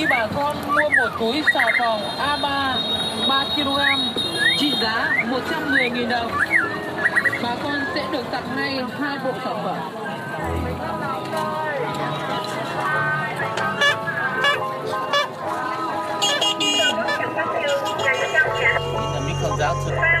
khi bà con mua một túi xà phòng A3 3 kg, trị giá 110.000 đồng, bà con sẽ được tặng ngay hai bộ sản phẩm. Mình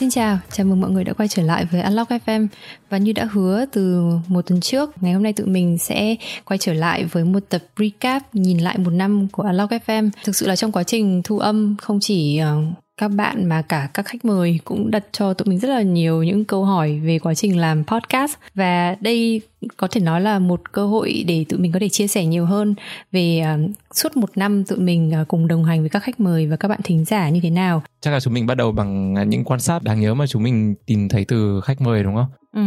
Xin chào, chào mừng mọi người đã quay trở lại với Unlock FM Và như đã hứa từ một tuần trước, ngày hôm nay tụi mình sẽ quay trở lại với một tập recap nhìn lại một năm của Unlock FM Thực sự là trong quá trình thu âm không chỉ ờ, các bạn mà cả các khách mời cũng đặt cho tụi mình rất là nhiều những câu hỏi về quá trình làm podcast và đây có thể nói là một cơ hội để tụi mình có thể chia sẻ nhiều hơn về uh, suốt một năm tụi mình uh, cùng đồng hành với các khách mời và các bạn thính giả như thế nào. Chắc là chúng mình bắt đầu bằng những quan sát đáng nhớ mà chúng mình tìm thấy từ khách mời đúng không? Ừ.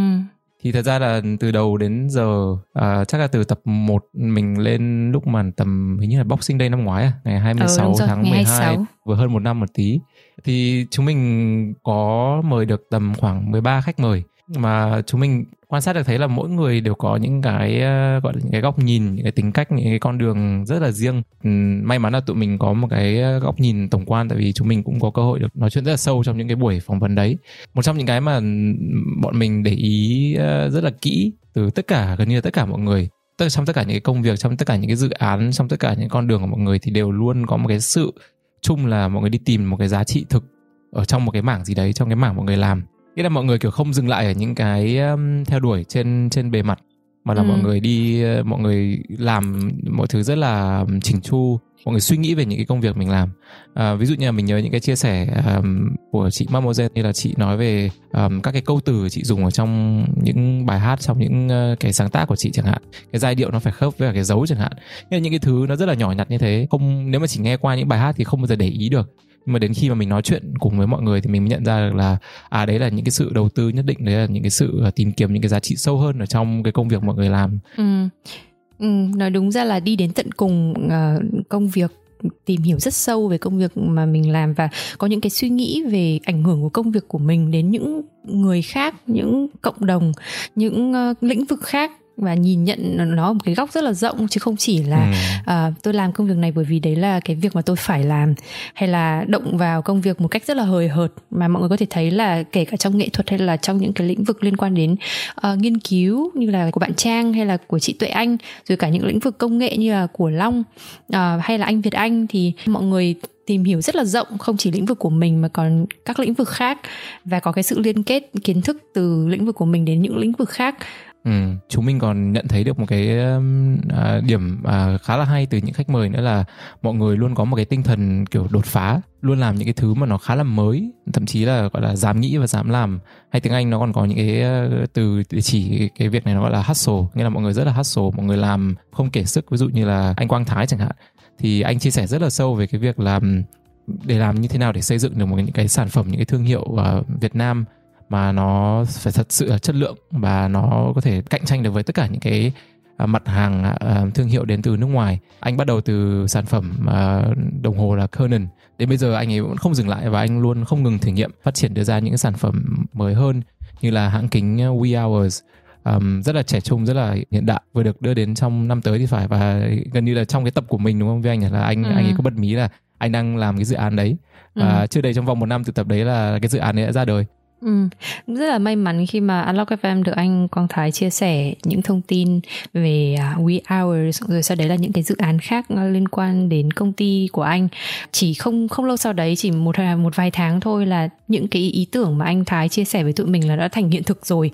Thì thật ra là từ đầu đến giờ à, chắc là từ tập 1 mình lên lúc mà tầm hình như là Boxing Day năm ngoái à, ngày 26 ừ, tháng ngày 12 26. vừa hơn một năm một tí. Thì chúng mình có mời được tầm khoảng 13 khách mời mà chúng mình quan sát được thấy là mỗi người đều có những cái uh, gọi là những cái góc nhìn, những cái tính cách, những cái con đường rất là riêng. Uhm, may mắn là tụi mình có một cái ờ, góc nhìn tổng quan tại vì chúng mình cũng có cơ hội được nói chuyện rất là sâu trong những cái buổi phỏng vấn đấy. Một trong những cái mà ừ, bọn mình để ý uh, rất là kỹ từ tất cả gần như là tất cả mọi người tất trong tất cả những cái công việc trong tất cả những cái dự án trong tất cả những con đường của mọi người thì đều luôn có một cái sự chung là mọi người đi tìm một cái giá trị thực ở trong một cái mảng gì đấy trong cái mảng mọi người làm nghĩa là mọi người kiểu không dừng lại ở những cái theo đuổi trên trên bề mặt mà là Ừ. mọi người đi mọi người làm mọi thứ rất là chỉnh chu mọi người suy nghĩ về những cái công việc mình làm. À, ví dụ như là mình nhớ những cái chia sẻ um, của chị Mamozen như là chị nói về um, các cái câu từ chị dùng ở trong những bài hát trong những uh, cái sáng tác của chị chẳng hạn. Cái giai điệu nó phải khớp với cả cái dấu chẳng hạn. Nghĩa là những cái thứ nó rất là nhỏ nhặt như thế không nếu mà chỉ nghe qua những bài hát thì không bao giờ để ý được nhưng mà đến khi mà mình nói chuyện cùng với mọi người thì mình mới nhận ra được là à đấy là những cái sự đầu tư nhất định đấy là những cái sự à, tìm kiếm những cái giá trị sâu hơn ở trong cái công việc mọi người làm Ừ. Ừ, nói đúng ra là đi đến tận cùng uh, công việc tìm hiểu rất sâu về công việc mà mình làm và có những cái suy nghĩ về ảnh hưởng của công việc của mình đến những người khác những cộng đồng những uh, lĩnh vực khác và nhìn nhận nó ở một cái góc rất là rộng chứ không chỉ là Ừ. à, tôi làm công việc này bởi vì đấy là cái việc mà tôi phải làm hay là động vào công việc một cách rất là hời hợt mà mọi người có thể thấy là kể cả trong nghệ thuật hay là trong những cái lĩnh vực liên quan đến ờ, nghiên cứu như là của bạn Trang hay là của chị Tuệ Anh rồi cả những lĩnh vực công nghệ như là của Long ờ, hay là anh Việt Anh thì mọi người tìm hiểu rất là rộng không chỉ lĩnh vực của mình mà còn các lĩnh vực khác và có cái sự liên kết kiến thức từ lĩnh vực của mình đến những lĩnh vực khác Ừ, chúng mình còn nhận thấy được một cái um, à, điểm à, khá là hay từ những khách mời nữa là mọi người luôn có một cái tinh thần kiểu đột phá, luôn làm những cái thứ mà nó khá là mới, thậm chí là gọi là dám nghĩ và dám làm. Hay tiếng Anh nó còn có những cái uh, từ để chỉ cái việc này nó gọi là hustle, nghĩa là mọi người rất là hustle, mọi người làm không kể sức. Ví dụ như là anh Quang Thái chẳng hạn, thì anh chia sẻ rất là sâu về cái việc làm để làm như thế nào để xây dựng được một cái, những cái sản phẩm, những cái thương hiệu ở Việt Nam mà nó phải thật sự là chất lượng và nó có thể cạnh tranh được với tất cả những cái à, mặt hàng à, thương hiệu đến từ nước ngoài. Anh bắt đầu từ sản phẩm à, đồng hồ là Canon. Đến bây giờ anh ấy vẫn không dừng lại và anh luôn không ngừng thử nghiệm phát triển đưa ra những sản phẩm mới hơn như là hãng kính We Hours um, rất là trẻ trung rất là hiện đại vừa được đưa đến trong năm tới thì phải và gần như là trong cái tập của mình đúng không với anh là anh Ừ. anh ấy có bật mí là anh đang làm cái dự án đấy và Ừ. chưa đầy trong vòng một năm từ tập đấy là cái dự án ấy đã ra đời Ừ. Rất là may mắn khi mà Unlock FM được anh Quang Thái chia sẻ những thông tin về à, We Hours rồi sau đấy là những cái dự án khác ờ, liên quan đến công ty của anh. Chỉ không không lâu sau đấy chỉ một à, một vài tháng thôi là những cái ý tưởng mà anh Thái chia sẻ với tụi mình là đã thành hiện thực rồi.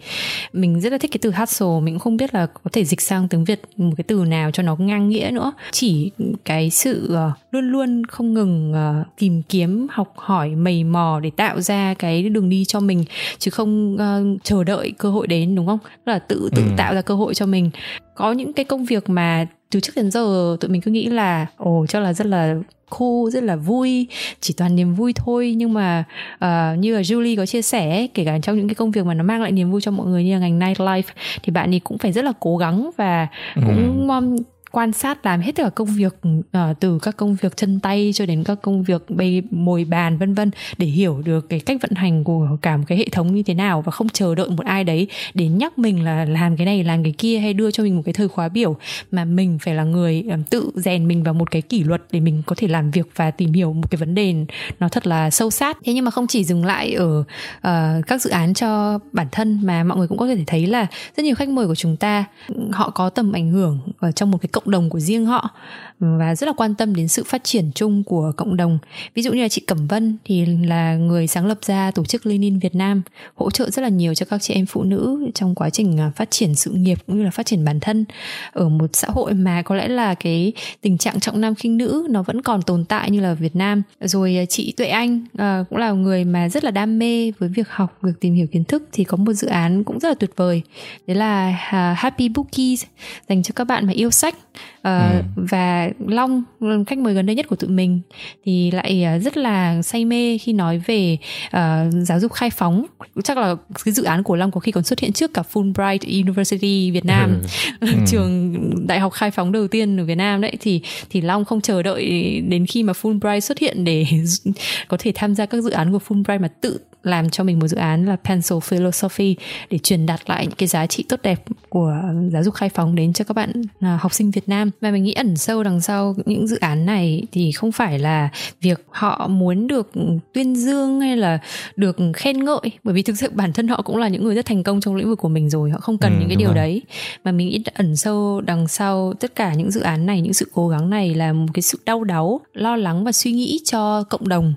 Mình rất là thích cái từ hustle, mình cũng không biết là có thể dịch sang tiếng Việt một cái từ nào cho nó ngang nghĩa nữa. Chỉ cái sự ờ, luôn luôn không ngừng ờ, tìm kiếm, học hỏi, mầy mò để tạo ra cái đường đi cho mình chứ không ờ, chờ đợi cơ hội đến đúng không? Tức là tự tự Ừ. tạo ra cơ hội cho mình. Có những cái công việc mà từ trước đến giờ tụi mình cứ nghĩ là ồ chắc là rất là cool rất là vui chỉ toàn niềm vui thôi nhưng mà ờ, như là Julie có chia sẻ ấy, kể cả trong những cái công việc mà nó mang lại niềm vui cho mọi người như là ngành nightlife thì bạn ấy cũng phải rất là cố gắng và cũng um, quan sát làm hết tất cả công việc uh, từ các công việc chân tay cho đến các công việc bày mồi bàn vân vân để hiểu được cái cách vận hành của cả một cái hệ thống như thế nào và không chờ đợi một ai đấy đến nhắc mình là làm cái này làm cái kia hay đưa cho mình một cái thời khóa biểu. Mà mình phải là người um, tự rèn mình vào một cái kỷ luật để mình có thể làm việc và tìm hiểu một cái vấn đề nó thật là sâu sát. Thế nhưng mà không chỉ dừng lại ở uh, các dự án cho bản thân mà mọi người cũng có thể thấy là rất nhiều khách mời của chúng ta họ có tầm ảnh hưởng ở trong một cái cộng cộng đồng của riêng họ. Ừ, và rất là quan tâm đến sự phát triển chung của cộng đồng. Ví dụ như là chị Cẩm Vân thì là người sáng lập ra tổ chức Lenin Việt Nam, hỗ trợ rất là nhiều cho các chị em phụ nữ trong quá trình à, phát triển sự nghiệp cũng như là phát triển bản thân. Ở một xã hội mà có lẽ là cái tình trạng trọng nam khinh nữ nó vẫn còn tồn tại như là Việt Nam. Rồi à, chị Tuệ Anh à, cũng là người mà rất là đam mê với việc học, việc tìm hiểu kiến thức thì có một dự án cũng rất là tuyệt vời. Đấy là Happy Bookies dành cho các bạn mà yêu sách ừ. và Long khách mời gần đây nhất của tụi mình thì lại à, rất là say mê khi nói về uh, giáo dục khai phóng chắc là cái dự án của Long có khi còn xuất hiện trước cả Fulbright University Việt Nam ừ. trường đại học khai phóng đầu tiên ở Việt Nam đấy thì thì Long không chờ đợi đến khi mà Fulbright xuất hiện để có thể tham gia các dự án của Fulbright mà tự làm cho mình một dự án là Pencil Philosophy để truyền đạt lại những cái giá trị tốt đẹp của giáo dục khai phóng đến cho các bạn à, học sinh Việt Nam. Và mình nghĩ ẩn sâu đằng sau những dự án này thì không phải là việc họ muốn được tuyên dương hay là được khen ngợi bởi vì thực sự bản thân họ cũng là những người rất thành công trong lĩnh vực của mình rồi họ không cần ừ, những cái điều rồi. đấy. Mà mình nghĩ ẩn sâu đằng sau tất cả những dự án này những sự cố gắng này là một cái sự đau đáu lo lắng và suy nghĩ cho cộng đồng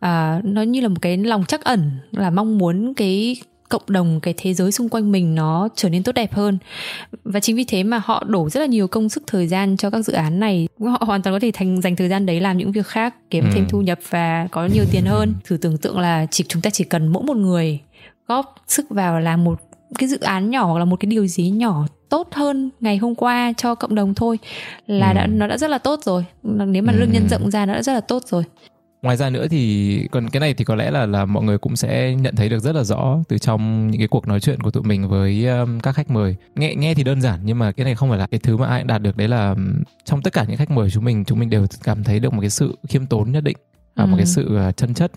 à, nó như là một cái lòng chắc ẩn là mong muốn cái cộng đồng cái thế giới xung quanh mình nó trở nên tốt đẹp hơn. Và chính vì thế mà họ đổ rất là nhiều công sức thời gian cho các dự án này. Họ hoàn toàn có thể thành dành thời gian đấy làm những việc khác kiếm ừ. thêm thu nhập và có nhiều tiền hơn. Thử tưởng tượng là chỉ chúng ta chỉ cần mỗi một người góp sức vào làm một cái dự án nhỏ hoặc là một cái điều gì nhỏ tốt hơn ngày hôm qua cho cộng đồng thôi là ừ. đã nó đã rất là tốt rồi. Nếu mà lương nhân rộng ra nó đã rất là tốt rồi ngoài ra nữa thì còn cái này thì có lẽ là là mọi người cũng sẽ nhận thấy được rất là rõ từ trong những cái cuộc nói chuyện của tụi mình với um, các khách mời. Nghe nghe thì đơn giản nhưng mà cái này không phải là cái thứ mà ai đạt được. Đấy là um, trong tất cả những khách mời chúng mình chúng mình đều cảm thấy được một cái sự khiêm tốn nhất định à, ừ. một cái sự uh, chân chất.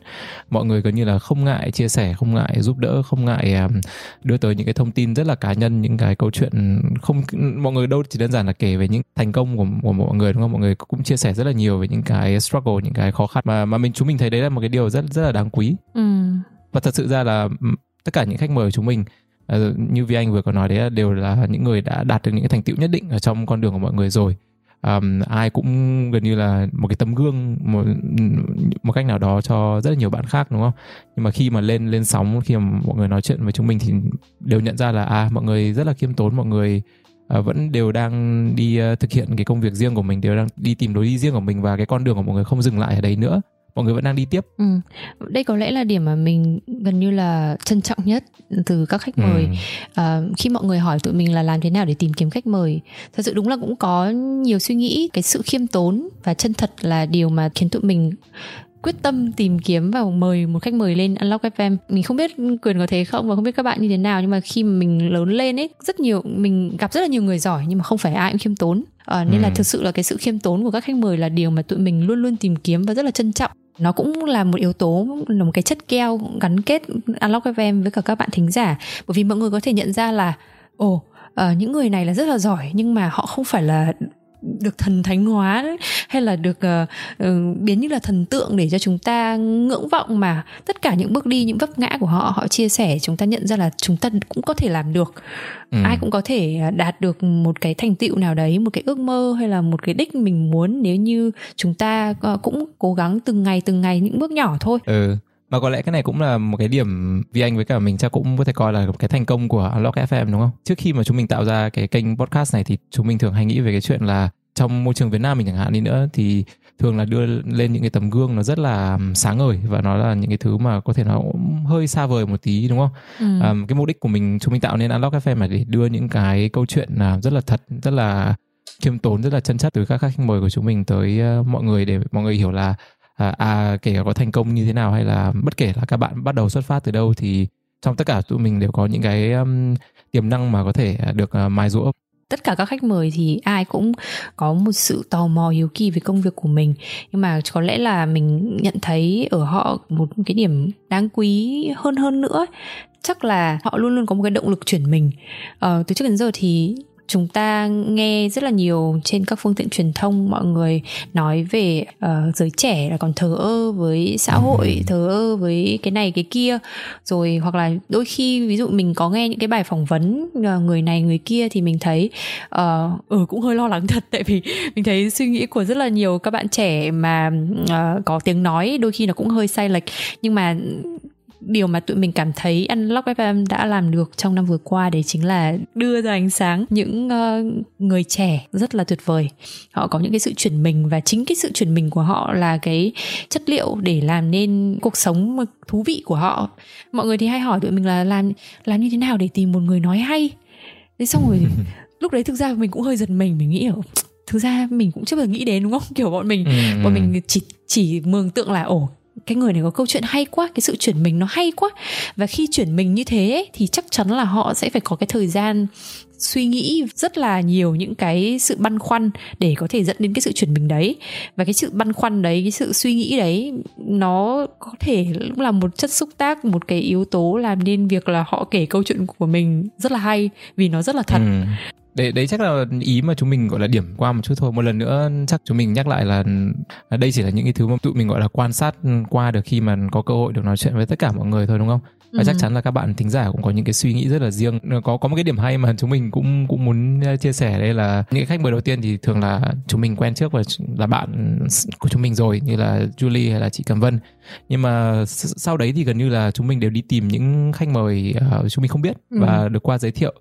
Mọi người gần như là không ngại chia sẻ không ngại giúp đỡ không ngại um, đưa tới những cái thông tin rất là cá nhân những cái câu chuyện không mọi người đâu chỉ đơn giản là kể về những thành công của, của mọi người đúng không? Mọi người cũng chia sẻ rất là nhiều về những cái struggle những cái khó khăn. Mà mà mình chúng mình thấy đấy là một cái điều rất rất là đáng quý. Ừ. và thật sự ra là tất cả những khách mời của chúng mình uh, như vi anh vừa có nói đấy đều là những người đã đạt được những cái thành tựu nhất định ở trong con đường của mọi người rồi um, ai cũng gần như là một cái tấm gương một một cách nào đó cho rất là nhiều bạn khác đúng không? Nhưng mà khi mà lên lên sóng khi mà mọi người nói chuyện với chúng mình thì đều nhận ra là à mọi người rất là khiêm tốn mọi người uh, vẫn đều đang đi uh, thực hiện cái công việc riêng của mình đều đang đi tìm lối đi riêng của mình và cái con đường của mọi người không dừng lại ở đấy nữa mọi người vẫn đang đi tiếp ừ. đây có lẽ là điểm mà mình gần như là trân trọng nhất từ các khách mời ừ. à, khi mọi người hỏi tụi mình là làm thế nào để tìm kiếm khách mời thật sự đúng là cũng có nhiều suy nghĩ cái sự khiêm tốn và chân thật là điều mà khiến tụi mình quyết tâm tìm kiếm và mời một khách mời lên Unlock FM mình không biết quyền có thế không và không biết các bạn như thế nào nhưng mà khi mà mình lớn lên ấy rất nhiều mình gặp rất là nhiều người giỏi nhưng mà không phải ai cũng khiêm tốn à, nên ừ. là thực sự là cái sự khiêm tốn của các khách mời là điều mà tụi mình luôn luôn tìm kiếm và rất là trân trọng nó cũng là một yếu tố là một cái chất keo gắn kết Unlock FM với cả các bạn thính giả. Bởi vì mọi người có thể nhận ra là ồ uh, những người này là rất là giỏi nhưng mà họ không phải là được thần thánh hóa đấy, hay là được uh, uh, biến như là thần tượng để cho chúng ta ngưỡng vọng mà tất cả những bước đi những vấp ngã của họ họ chia sẻ chúng ta nhận ra là chúng ta cũng có thể làm được. Ừ. ai cũng có thể đạt được một cái thành tựu nào đấy một cái ước mơ hay là một cái đích mình muốn nếu như chúng ta uh, cũng cố gắng từng ngày từng ngày những bước nhỏ thôi. Ừ mà có lẽ cái này cũng là một cái điểm vì anh với cả mình chắc cũng có thể coi là cái thành công của Unlock FM đúng không? Trước khi mà chúng mình tạo ra cái kênh podcast này thì chúng mình thường hay nghĩ về cái chuyện là trong môi trường Việt Nam mình chẳng hạn đi nữa thì thường là đưa lên những cái tấm gương nó rất là sáng ngời và nó là những cái thứ mà có thể nó hơi xa vời một tí đúng không? Ừ. Um, cái mục đích của mình chúng mình tạo nên Unlock FM là để đưa những cái câu chuyện là rất là thật, rất là khiêm tốn, rất là chân chất từ các khách mời của chúng mình tới uh, mọi người để mọi người hiểu là à, à kể cả có thành công như thế nào hay là bất kể là các bạn bắt đầu xuất phát từ đâu thì trong tất cả tụi mình đều có những cái um, tiềm năng mà có thể à, được uh, mài rũa tất cả các khách mời thì ai cũng có một sự tò mò hiếu kỳ về công việc của mình. Nhưng mà có lẽ là mình nhận thấy ở họ một cái điểm đáng quý hơn hơn nữa chắc là họ luôn luôn có một cái động lực chuyển mình. Ờ, từ trước đến giờ thì chúng ta nghe rất là nhiều trên các phương tiện truyền thông mọi người nói về uh, giới trẻ là còn thờ ơ với xã ừ. hội thờ ơ với cái này cái kia. Rồi hoặc là đôi khi ví dụ mình có nghe những cái bài phỏng vấn uh, người này người kia thì mình thấy uh, ừ cũng hơi lo lắng thật. Tại vì mình thấy suy nghĩ của rất là nhiều các bạn trẻ mà uh, có tiếng nói đôi khi nó cũng hơi sai lệch. Nhưng mà điều mà tụi mình cảm thấy Unlock FM đã làm được trong năm vừa qua đấy chính là đưa ra ánh sáng những uh, người trẻ rất là tuyệt vời. Họ có những cái sự chuyển mình và chính cái sự chuyển mình của họ là cái chất liệu để làm nên cuộc sống thú vị của họ. Mọi người thì hay hỏi tụi mình là làm làm như thế nào để tìm một người nói hay? Thế xong rồi lúc đấy thực ra mình cũng hơi giật mình mình nghĩ thực ra mình cũng chưa bao giờ nghĩ đến đúng không? Kiểu bọn mình ừ. bọn mình chỉ chỉ mường tượng là ổ cái người này có câu chuyện hay quá, cái sự chuyển mình nó hay quá. Và khi chuyển mình như thế thì chắc chắn là họ sẽ phải có cái thời gian suy nghĩ rất là nhiều những cái sự băn khoăn để có thể dẫn đến cái sự chuyển mình đấy. Và cái sự băn khoăn đấy, cái sự suy nghĩ đấy, nó có thể cũng là một chất xúc tác, một cái yếu tố làm nên việc là họ kể câu chuyện của mình rất là hay vì nó rất là thật. Ừ đấy đấy chắc là ý mà chúng mình gọi là điểm qua một chút thôi. Một lần nữa chắc chúng mình nhắc lại là đây chỉ là những cái thứ mà tụi mình gọi là quan sát qua được khi mà có cơ hội được nói chuyện với tất cả mọi người thôi đúng không? Và ừ. chắc chắn là các bạn thính giả cũng có những cái suy nghĩ rất là riêng. Có có một cái điểm hay mà chúng mình cũng cũng muốn ờ, chia sẻ đây là những khách mời đầu tiên thì thường là chúng mình quen trước và là bạn của chúng mình rồi như là Julie hay là chị Cẩm Vân. Nhưng mà sau đấy thì gần như là chúng mình đều đi tìm những khách mời uh, chúng mình không biết ừ. và được qua giới thiệu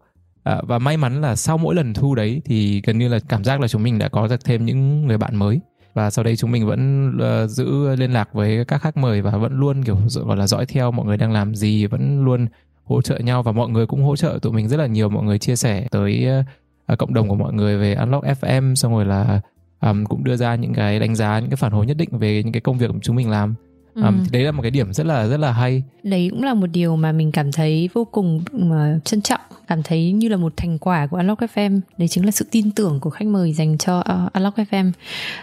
À, và may mắn là sau mỗi lần thu đấy thì gần như là cảm giác là chúng mình đã có được thêm những người bạn mới. Và sau đây chúng mình vẫn uh, giữ liên lạc với các khách mời và vẫn luôn kiểu gọi là dõi theo mọi người đang làm gì vẫn luôn hỗ trợ nhau và mọi người cũng hỗ trợ tụi mình rất là nhiều. Mọi người chia sẻ tới uh, cộng đồng của mọi người về Unlock FM xong rồi là um, cũng đưa ra những cái đánh giá những cái phản hồi nhất định về những cái công việc mà chúng mình làm. Ừ. Um, thì đấy là một cái điểm rất là rất là hay đấy cũng là một điều mà mình cảm thấy vô cùng uh, trân trọng cảm thấy như là một thành quả của Unlock FM đấy chính là sự tin tưởng của khách mời dành cho uh, Unlock FM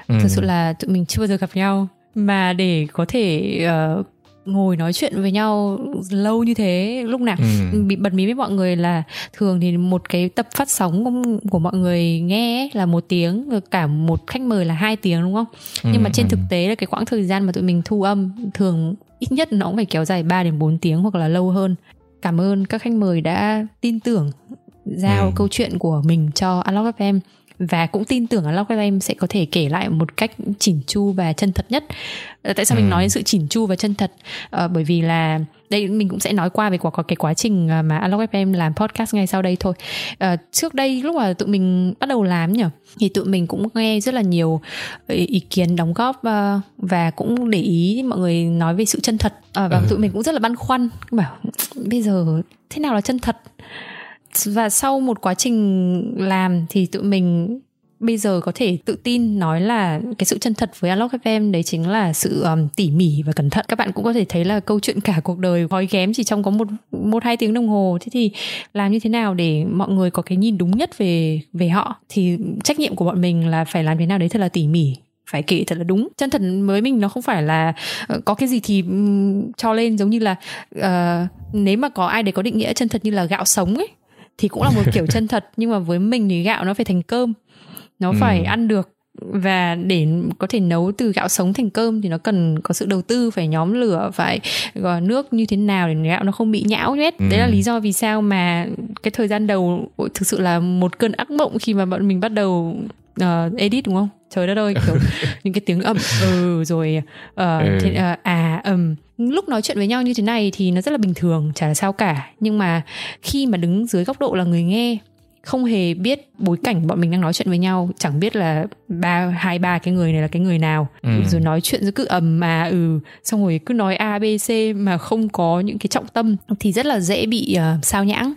ừ. thực sự là tụi mình chưa bao giờ gặp nhau mà để có thể uh, ngồi nói chuyện với nhau lâu như thế lúc nào ừ. bị bật mí với mọi người là thường thì một cái tập phát sóng của mọi người nghe là một tiếng cả một khách mời là hai tiếng đúng không ừ. nhưng mà trên thực tế là cái quãng thời gian mà tụi mình thu âm thường ít nhất nó cũng phải kéo dài 3 đến 4 tiếng hoặc là lâu hơn cảm ơn các khách mời đã tin tưởng giao ừ. câu chuyện của mình cho Unlock FM và cũng tin tưởng là Lock FM sẽ có thể kể lại một cách chỉn chu và chân thật nhất. Ờ, tại sao ừ. mình nói đến sự chỉn chu và chân thật? À, bởi vì là đây mình cũng sẽ nói qua về quả cái quá trình ờ, mà Unlock FM làm podcast ngay sau đây thôi. À, trước đây lúc mà tụi mình bắt đầu làm nhỉ thì tụi mình cũng nghe rất là nhiều ý kiến đóng góp và cũng để ý mọi người nói về sự chân thật uh, và ừ. tụi mình cũng rất là băn khoăn bảo bây giờ thế nào là chân thật và sau một quá trình làm thì tụi mình bây giờ có thể tự tin nói là cái sự chân thật với Unlock FM đấy chính là sự um, tỉ mỉ và cẩn thận. Các bạn cũng có thể thấy là câu chuyện cả cuộc đời gói ghém chỉ trong có một một hai tiếng đồng hồ. Thế thì làm như thế nào để mọi người có cái nhìn đúng nhất về về họ? Thì trách nhiệm của bọn mình là phải làm thế nào đấy thật là tỉ mỉ phải kể thật là đúng. Chân thật với mình nó không phải là ờ, có cái gì thì um, cho lên giống như là uh, nếu mà có ai để có định nghĩa chân thật như là gạo sống ấy thì cũng là một kiểu chân thật nhưng mà với mình thì gạo nó phải thành cơm nó ừ. phải ăn được và để có thể nấu từ gạo sống thành cơm thì nó cần có sự đầu tư phải nhóm lửa phải gọi nước như thế nào để gạo nó không bị nhão hết ừ. đấy là lý do vì sao mà cái thời gian đầu thực sự là một cơn ác mộng khi mà bọn mình bắt đầu uh, edit đúng không trời đất ơi kiểu những cái tiếng ầm ừ rồi uh, ừ. thế, uh, à ầm um, lúc nói chuyện với nhau như thế này thì nó rất là bình thường chả là sao cả nhưng mà khi mà đứng dưới góc độ là người nghe không hề biết bối cảnh bọn mình đang nói chuyện với nhau. Chẳng biết là ba hai ba cái người này là cái người nào. Ừ. rồi nói chuyện cứ cứ ầm mà ừ. Xong rồi cứ nói a b c mà không có những cái trọng tâm thì rất là dễ bị uh, sao nhãng.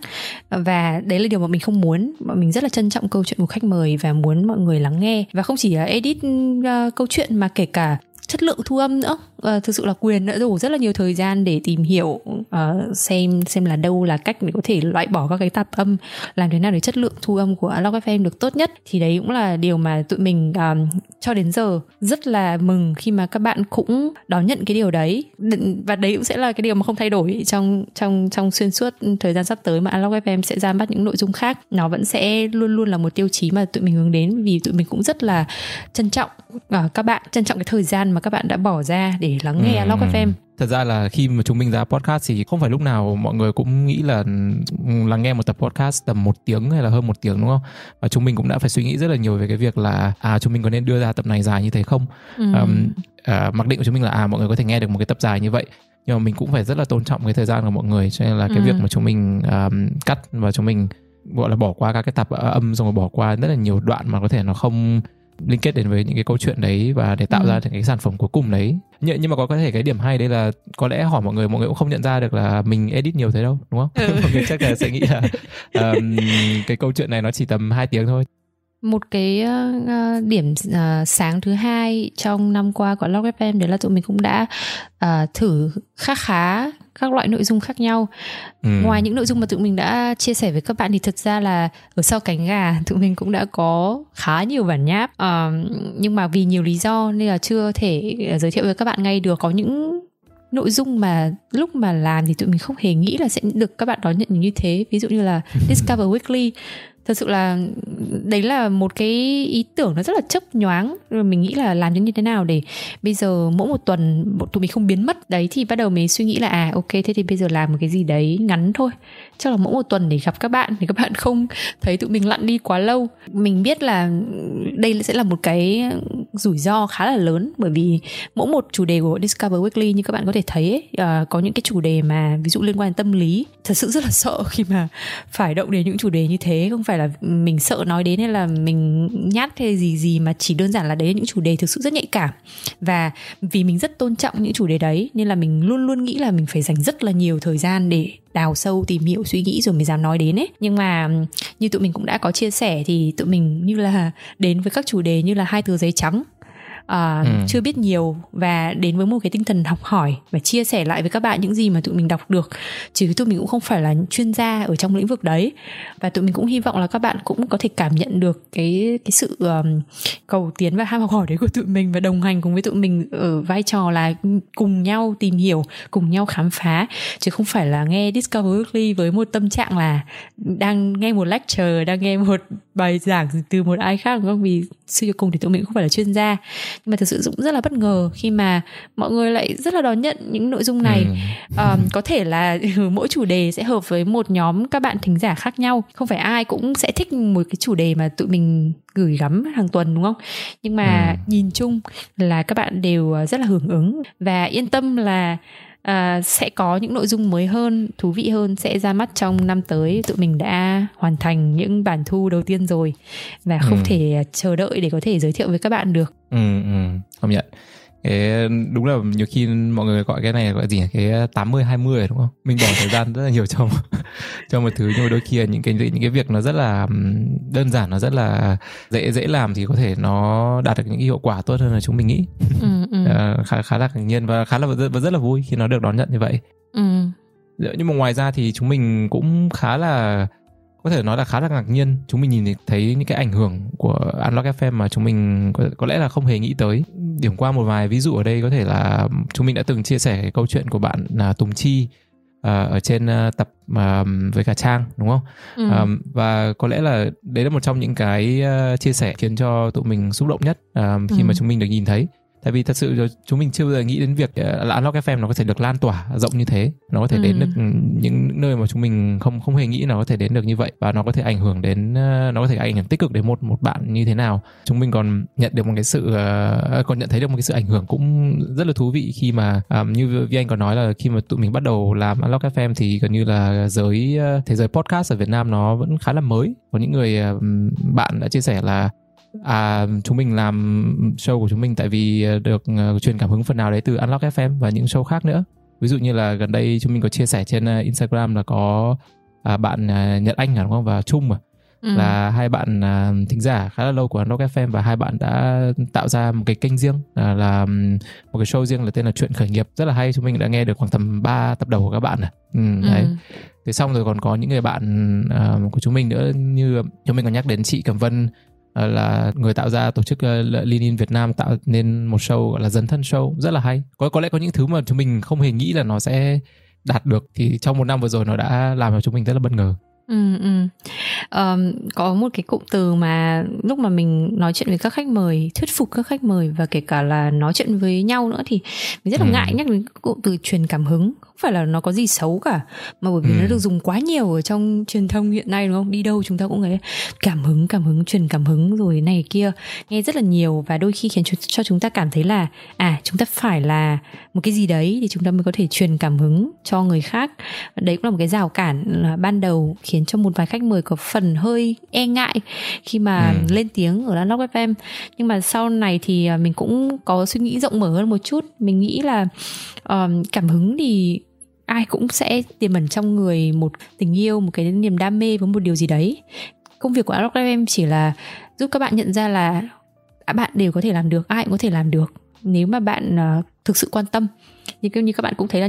Và đấy là điều mà mình không muốn. Bọn mình rất là trân trọng câu chuyện của khách mời và muốn mọi người lắng nghe. Và không chỉ là edit uh, câu chuyện mà kể cả chất lượng thu âm nữa uh, thực sự là quyền đã đổ rất là nhiều thời gian để tìm hiểu uh, xem xem là đâu là cách để có thể loại bỏ các cái tạp âm làm thế nào để chất lượng thu âm của Alog FM được tốt nhất. Thì đấy cũng là điều mà tụi mình um, cho đến giờ rất là mừng khi mà các bạn cũng đón nhận cái điều đấy. Và đấy cũng sẽ là cái điều mà không thay đổi trong trong trong xuyên suốt thời gian sắp tới mà Alog FM sẽ ra mắt những nội dung khác. Nó vẫn sẽ luôn luôn là một tiêu chí mà tụi mình hướng đến vì tụi mình cũng rất là trân trọng uh, các bạn trân trọng cái thời gian mà các bạn đã bỏ ra để lắng nghe ừ. Alog FM thật ra là khi mà chúng mình ra podcast thì không phải lúc nào mọi người cũng nghĩ là lắng nghe một tập podcast tầm một tiếng hay là hơn một tiếng đúng không và chúng mình cũng đã phải suy nghĩ rất là nhiều về cái việc là à chúng mình có nên đưa ra tập này dài như thế không ừ. um, uh, mặc định của chúng mình là à mọi người có thể nghe được một cái tập dài như vậy nhưng mà mình cũng phải rất là tôn trọng cái thời gian của mọi người cho nên là cái ừ. việc mà chúng mình um, cắt và chúng mình gọi là bỏ qua các cái tập âm xong rồi bỏ qua rất là nhiều đoạn mà có thể nó không liên kết đến với những cái câu chuyện đấy và để tạo ừ. ra những cái sản phẩm cuối cùng đấy nhưng, nhưng mà có có thể cái điểm hay đây là có lẽ hỏi mọi người mọi người cũng không nhận ra được là mình edit nhiều thế đâu đúng không ừ. mọi người chắc là sẽ nghĩ là um, cái câu chuyện này nó chỉ tầm 2 tiếng thôi một cái uh, điểm uh, sáng thứ hai trong năm qua của Log FM đấy là tụi mình cũng đã uh, thử khá khá các loại nội dung khác nhau. Ừ. ngoài những nội dung mà tụi mình đã chia sẻ với các bạn thì thật ra là ở sau cánh gà tụi mình cũng đã có khá nhiều bản nháp. Uh, nhưng mà vì nhiều lý do nên là chưa thể giới thiệu với các bạn ngay được. Có những nội dung mà lúc mà làm thì tụi mình không hề nghĩ là sẽ được các bạn đón nhận như thế. Ví dụ như là Discover Weekly thật sự là đấy là một cái ý tưởng nó rất là chấp nhoáng. Rồi mình nghĩ là làm như thế nào để bây giờ mỗi một tuần tụi mình không biến mất. Đấy, thì bắt đầu mình suy nghĩ là à ok, thế thì bây giờ làm một cái gì đấy ngắn thôi. Chắc là mỗi một tuần để gặp các bạn thì các bạn không thấy tụi mình lặn đi quá lâu. Mình biết là đây sẽ là một cái rủi ro khá là lớn bởi vì mỗi một chủ đề của Discover Weekly như các bạn có thể thấy ấy, uh, có những cái chủ đề mà ví dụ liên quan đến tâm lý. Thật sự rất là sợ khi mà phải động đến những chủ đề như thế. Không phải là mình sợ nói đến hay là mình nhát hay gì gì mà chỉ đơn giản là đấy là những chủ đề thực sự rất nhạy cảm. Và vì mình rất tôn trọng những chủ đề đấy nên là mình luôn luôn nghĩ là mình phải dành rất là nhiều thời gian để đào sâu, tìm hiểu, suy nghĩ rồi mới dám nói đến ấy. Nhưng mà như tụi mình cũng đã có chia sẻ thì tụi mình như là đến với các chủ đề như là hai tờ giấy trắng uh, ừ. chưa biết nhiều và đến với một cái tinh thần học hỏi và chia sẻ lại với các bạn những gì mà tụi mình đọc được. Chứ tụi mình cũng không phải là chuyên gia ở trong lĩnh vực đấy. Và tụi mình cũng hy vọng là các bạn cũng có thể cảm nhận được cái cái sự um, cầu tiến và ham học hỏi đấy của tụi mình và đồng hành cùng với tụi mình ở vai trò là cùng nhau tìm hiểu cùng nhau khám phá. Chứ không phải là nghe Discover Weekly với một tâm trạng là đang nghe một lecture đang nghe một bài giảng từ một ai khác đúng không? Vì suy cho cùng thì tụi mình cũng không phải là chuyên gia. Nhưng mà thực sự cũng rất là bất ngờ khi mà mọi người lại rất là đón nhận những nội dung này. Ừ. um, có thể là mỗi chủ đề sẽ hợp với một nhóm các bạn thính giả khác nhau. Không phải ai cũng sẽ thích một cái chủ đề mà tụi mình gửi gắm hàng tuần đúng không? Nhưng mà ừ. nhìn chung là các bạn đều rất là hưởng ứng. Và yên tâm là à, sẽ có những nội dung mới hơn thú vị hơn sẽ ra mắt trong năm tới. Tụi mình đã hoàn thành những bản thu đầu tiên rồi và không ừ. thể chờ đợi để có thể giới thiệu với các bạn được. Ừ, ừ công nhận cái đúng là nhiều khi mọi người gọi cái này gọi gì cái 80 20 đúng không? Mình bỏ thời gian rất là nhiều trong cho một thứ nhưng mà đôi khi những cái những cái việc nó rất là đơn giản nó rất là dễ dễ làm thì có thể nó đạt được những hiệu quả tốt hơn là chúng mình nghĩ. Ừ, ừ. À, khá khá là ngạc nhiên và khá là và rất là vui khi nó được đón nhận như vậy. Ừ. Nhưng mà ngoài ra thì chúng mình cũng khá là có thể nói là khá là ngạc nhiên chúng mình nhìn thấy những cái ảnh hưởng của Unlock FM mà chúng mình có, có lẽ là không hề nghĩ tới điểm qua một vài ví dụ ở đây có thể là chúng mình đã từng chia sẻ cái câu chuyện của bạn là Tùng Chi uh, ở trên uh, tập uh, với cả Trang đúng không? Ừ. Um, và có lẽ là đấy là một trong những cái uh, chia sẻ khiến cho tụi mình xúc động nhất uh, khi ừ. mà chúng mình được nhìn thấy tại vì thật sự chúng mình chưa bao giờ nghĩ đến việc ờ, là Unlock FM nó có thể được lan tỏa rộng như thế. Nó có thể ừ. đến được những nơi mà chúng mình không không hề nghĩ nó có thể đến được như vậy. Và nó có thể ảnh hưởng đến ờ, nó có thể ảnh hưởng tích cực đến một một bạn như thế nào. Chúng mình còn nhận được một cái sự uh, còn nhận thấy được một cái sự ảnh hưởng cũng rất là thú vị khi mà um, như Vi Anh còn nói là khi mà tụi mình bắt đầu làm Unlock FM thì gần như là giới thế giới podcast ở Việt Nam nó vẫn khá là mới. Có những người um, bạn đã chia sẻ là à chúng mình làm show của chúng mình tại vì ờ, được uh, truyền cảm hứng phần nào đấy từ Unlock FM và những show khác nữa. Ví dụ như là gần đây chúng mình có chia sẻ trên uh, Instagram là có uh, bạn uh, Nhật Anh đúng không? Và Trung mà. Ừ. là hai bạn à, thính giả khá là lâu của Unlock FM và hai bạn đã tạo ra một cái kênh riêng à, là một cái show riêng là tên là chuyện khởi nghiệp. Rất là hay chúng mình đã nghe được khoảng tầm 3 tập đầu của các bạn này ừ, đấy. Ừ. thế xong rồi còn có những người bạn à, của chúng mình nữa như chúng mình còn nhắc đến chị Cẩm Vân à, là người tạo ra tổ chức uh, Lean In Việt Nam tạo nên một show gọi là dấn thân show rất là hay có có lẽ có những thứ mà chúng mình không hề nghĩ là nó sẽ đạt được thì trong một năm vừa rồi nó đã làm cho chúng mình rất là bất ngờ Ừ, ừ. Ờm, có một cái cụm từ mà lúc mà mình nói chuyện với các khách mời thuyết phục các khách mời và kể cả là nói chuyện với nhau nữa thì mình rất là Ừ. ngại nhắc đến cụm từ truyền cảm hứng phải là nó có gì xấu cả. Mà bởi vì Ừ. nó được dùng quá nhiều ở trong truyền thông hiện nay đúng không? Đi đâu chúng ta cũng thấy cảm hứng cảm hứng truyền cảm hứng rồi này kia nghe rất là nhiều và đôi khi khiến cho, chúng ta cảm thấy là à chúng ta phải là một cái gì đấy thì chúng ta mới có thể truyền cảm hứng cho người khác. Đấy cũng là một cái rào cản là ban đầu khiến cho một vài khách mời có phần hơi e ngại khi mà Ừ. lên tiếng ở Unlock FM nhưng mà sau này thì à, mình cũng có suy nghĩ rộng mở hơn một chút. Mình nghĩ là um, cảm hứng thì ai cũng sẽ tiềm ẩn trong người một tình yêu một cái niềm đam mê với một điều gì đấy. Công việc của FM chỉ là giúp các bạn nhận ra là à, bạn đều có thể làm được ai cũng có thể làm được nếu mà bạn à, thực sự quan tâm. Như như các bạn cũng thấy là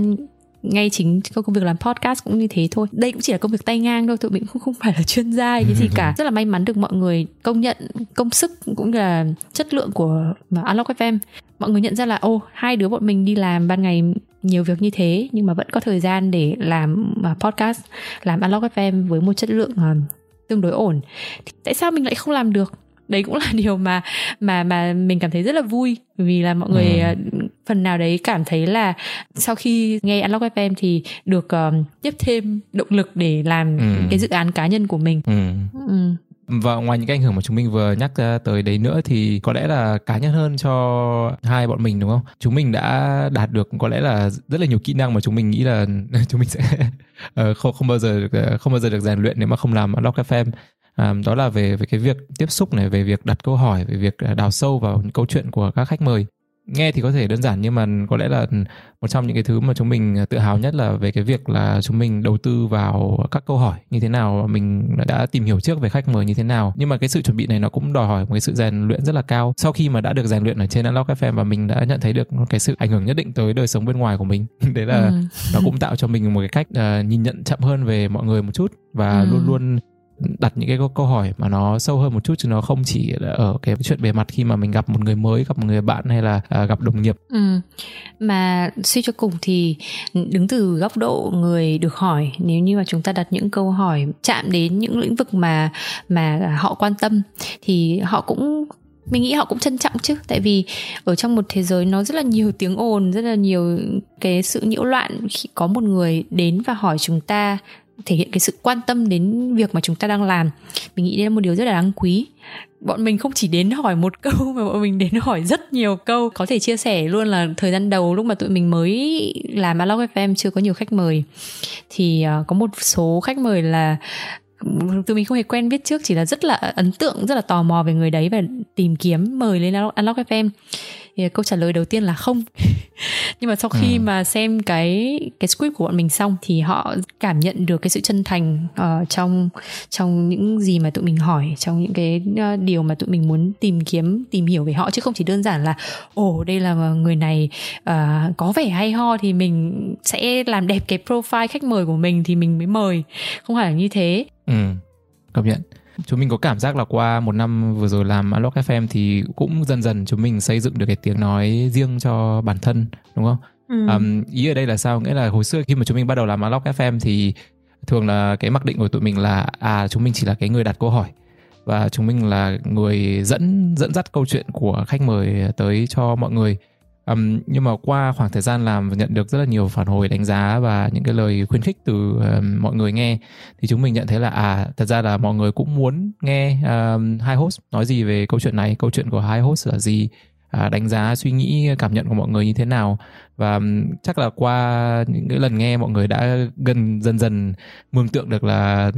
ngay chính công việc làm podcast cũng như thế thôi. Đây cũng chỉ là công việc tay ngang thôi tụi mình cũng không phải là chuyên gia hay cái gì cả. Rất là may mắn được mọi người công nhận công sức cũng là chất lượng của Unlock FM mọi người nhận ra là ô hai đứa bọn mình đi làm ban ngày nhiều việc như thế nhưng mà vẫn có thời gian để làm à, podcast làm Unlock FM với một chất lượng à, tương đối ổn thì tại sao mình lại không làm được đấy cũng là điều mà mà mà mình cảm thấy rất là vui vì là mọi người Ừ. à, phần nào đấy cảm thấy là sau khi nghe Unlock FM thì được um, tiếp thêm động lực để làm Ừ. cái dự án cá nhân của mình. ừ. Ừ. Và ngoài những cái ảnh hưởng mà chúng mình vừa nhắc ra tới đấy nữa thì có lẽ là cá nhân hơn cho hai bọn mình đúng không? Chúng mình đã đạt được có lẽ là rất là nhiều kỹ năng mà chúng mình nghĩ là chúng mình sẽ ờ, không không bao giờ được, ờ, không bao giờ được rèn luyện nếu mà không làm Lock FM. À, đó là về về cái việc tiếp xúc này, về việc đặt câu hỏi, về việc ờ, đào sâu vào những câu chuyện của các khách mời. Nghe thì có thể đơn giản nhưng mà có lẽ là một trong những cái thứ mà chúng mình tự hào nhất là về cái việc là chúng mình đầu tư vào các câu hỏi như thế nào mình đã tìm hiểu trước về khách mời như thế nào nhưng mà cái sự chuẩn bị này nó cũng đòi hỏi một cái sự rèn luyện rất là cao sau khi mà đã được rèn luyện ở trên Unlock FM và mình đã nhận thấy được cái sự ảnh hưởng nhất định tới đời sống bên ngoài của mình đấy là Ừ. nó cũng tạo cho mình một cái cách ờ, nhìn nhận chậm hơn về mọi người một chút và Ừ. luôn luôn đặt những cái câu- hỏi mà nó sâu hơn một chút chứ nó không chỉ là ở cái chuyện bề mặt khi mà mình gặp một người mới gặp một người bạn hay là uh, gặp đồng nghiệp Ừ. Mà suy cho cùng thì đứng từ góc độ người được hỏi nếu như mà chúng ta đặt những câu hỏi chạm đến những lĩnh vực mà mà họ quan tâm thì họ cũng mình nghĩ họ cũng trân trọng chứ tại vì ở trong một thế giới nó rất là nhiều tiếng ồn rất là nhiều cái sự nhiễu loạn khi có một người đến và hỏi chúng ta thể hiện cái sự quan tâm đến việc mà chúng ta đang làm. Mình nghĩ đây là một điều rất là đáng quý. Bọn mình không chỉ đến hỏi một câu mà bọn mình đến hỏi rất nhiều câu. Có thể chia sẻ luôn là thời gian đầu lúc mà tụi mình mới làm Unlock FM chưa có nhiều khách mời. Thì ờ, có một số khách mời là tụi mình không hề quen biết trước, chỉ là rất là ấn tượng, rất là tò mò về người đấy và tìm kiếm mời lên Unlock FM thì câu trả lời đầu tiên là không nhưng mà sau khi Ừ. mà xem cái cái script của bọn mình xong thì họ cảm nhận được cái sự chân thành ờ, trong trong những gì mà tụi mình hỏi trong những cái ờ, điều mà tụi mình muốn tìm kiếm tìm hiểu về họ chứ không chỉ đơn giản là ồ đây là người này ờ, có vẻ hay ho thì mình sẽ làm đẹp cái profile khách mời của mình thì mình mới mời không phải là như thế Ừ, công nhận. Chúng mình có cảm giác là qua một năm vừa rồi làm Unlock FM thì cũng dần dần chúng mình xây dựng được cái tiếng nói riêng cho bản thân, đúng không? ừ. Um, ý ở đây là sao? Nghĩa là hồi xưa khi mà chúng mình bắt đầu làm Unlock FM thì thường là cái mặc định của tụi mình là à chúng mình chỉ là cái người đặt câu hỏi và chúng mình là người dẫn dẫn dắt câu chuyện của khách mời tới cho mọi người. Um, nhưng mà qua khoảng thời gian làm và nhận được rất là nhiều phản hồi đánh giá và những cái lời khuyến khích từ um, mọi người nghe thì chúng mình nhận thấy là à thật ra là mọi người cũng muốn nghe um, hai host nói gì về câu chuyện này câu chuyện của hai host là gì à, đánh giá suy nghĩ cảm nhận của mọi người như thế nào và chắc là qua những cái lần nghe mọi người đã gần dần dần mường tượng được là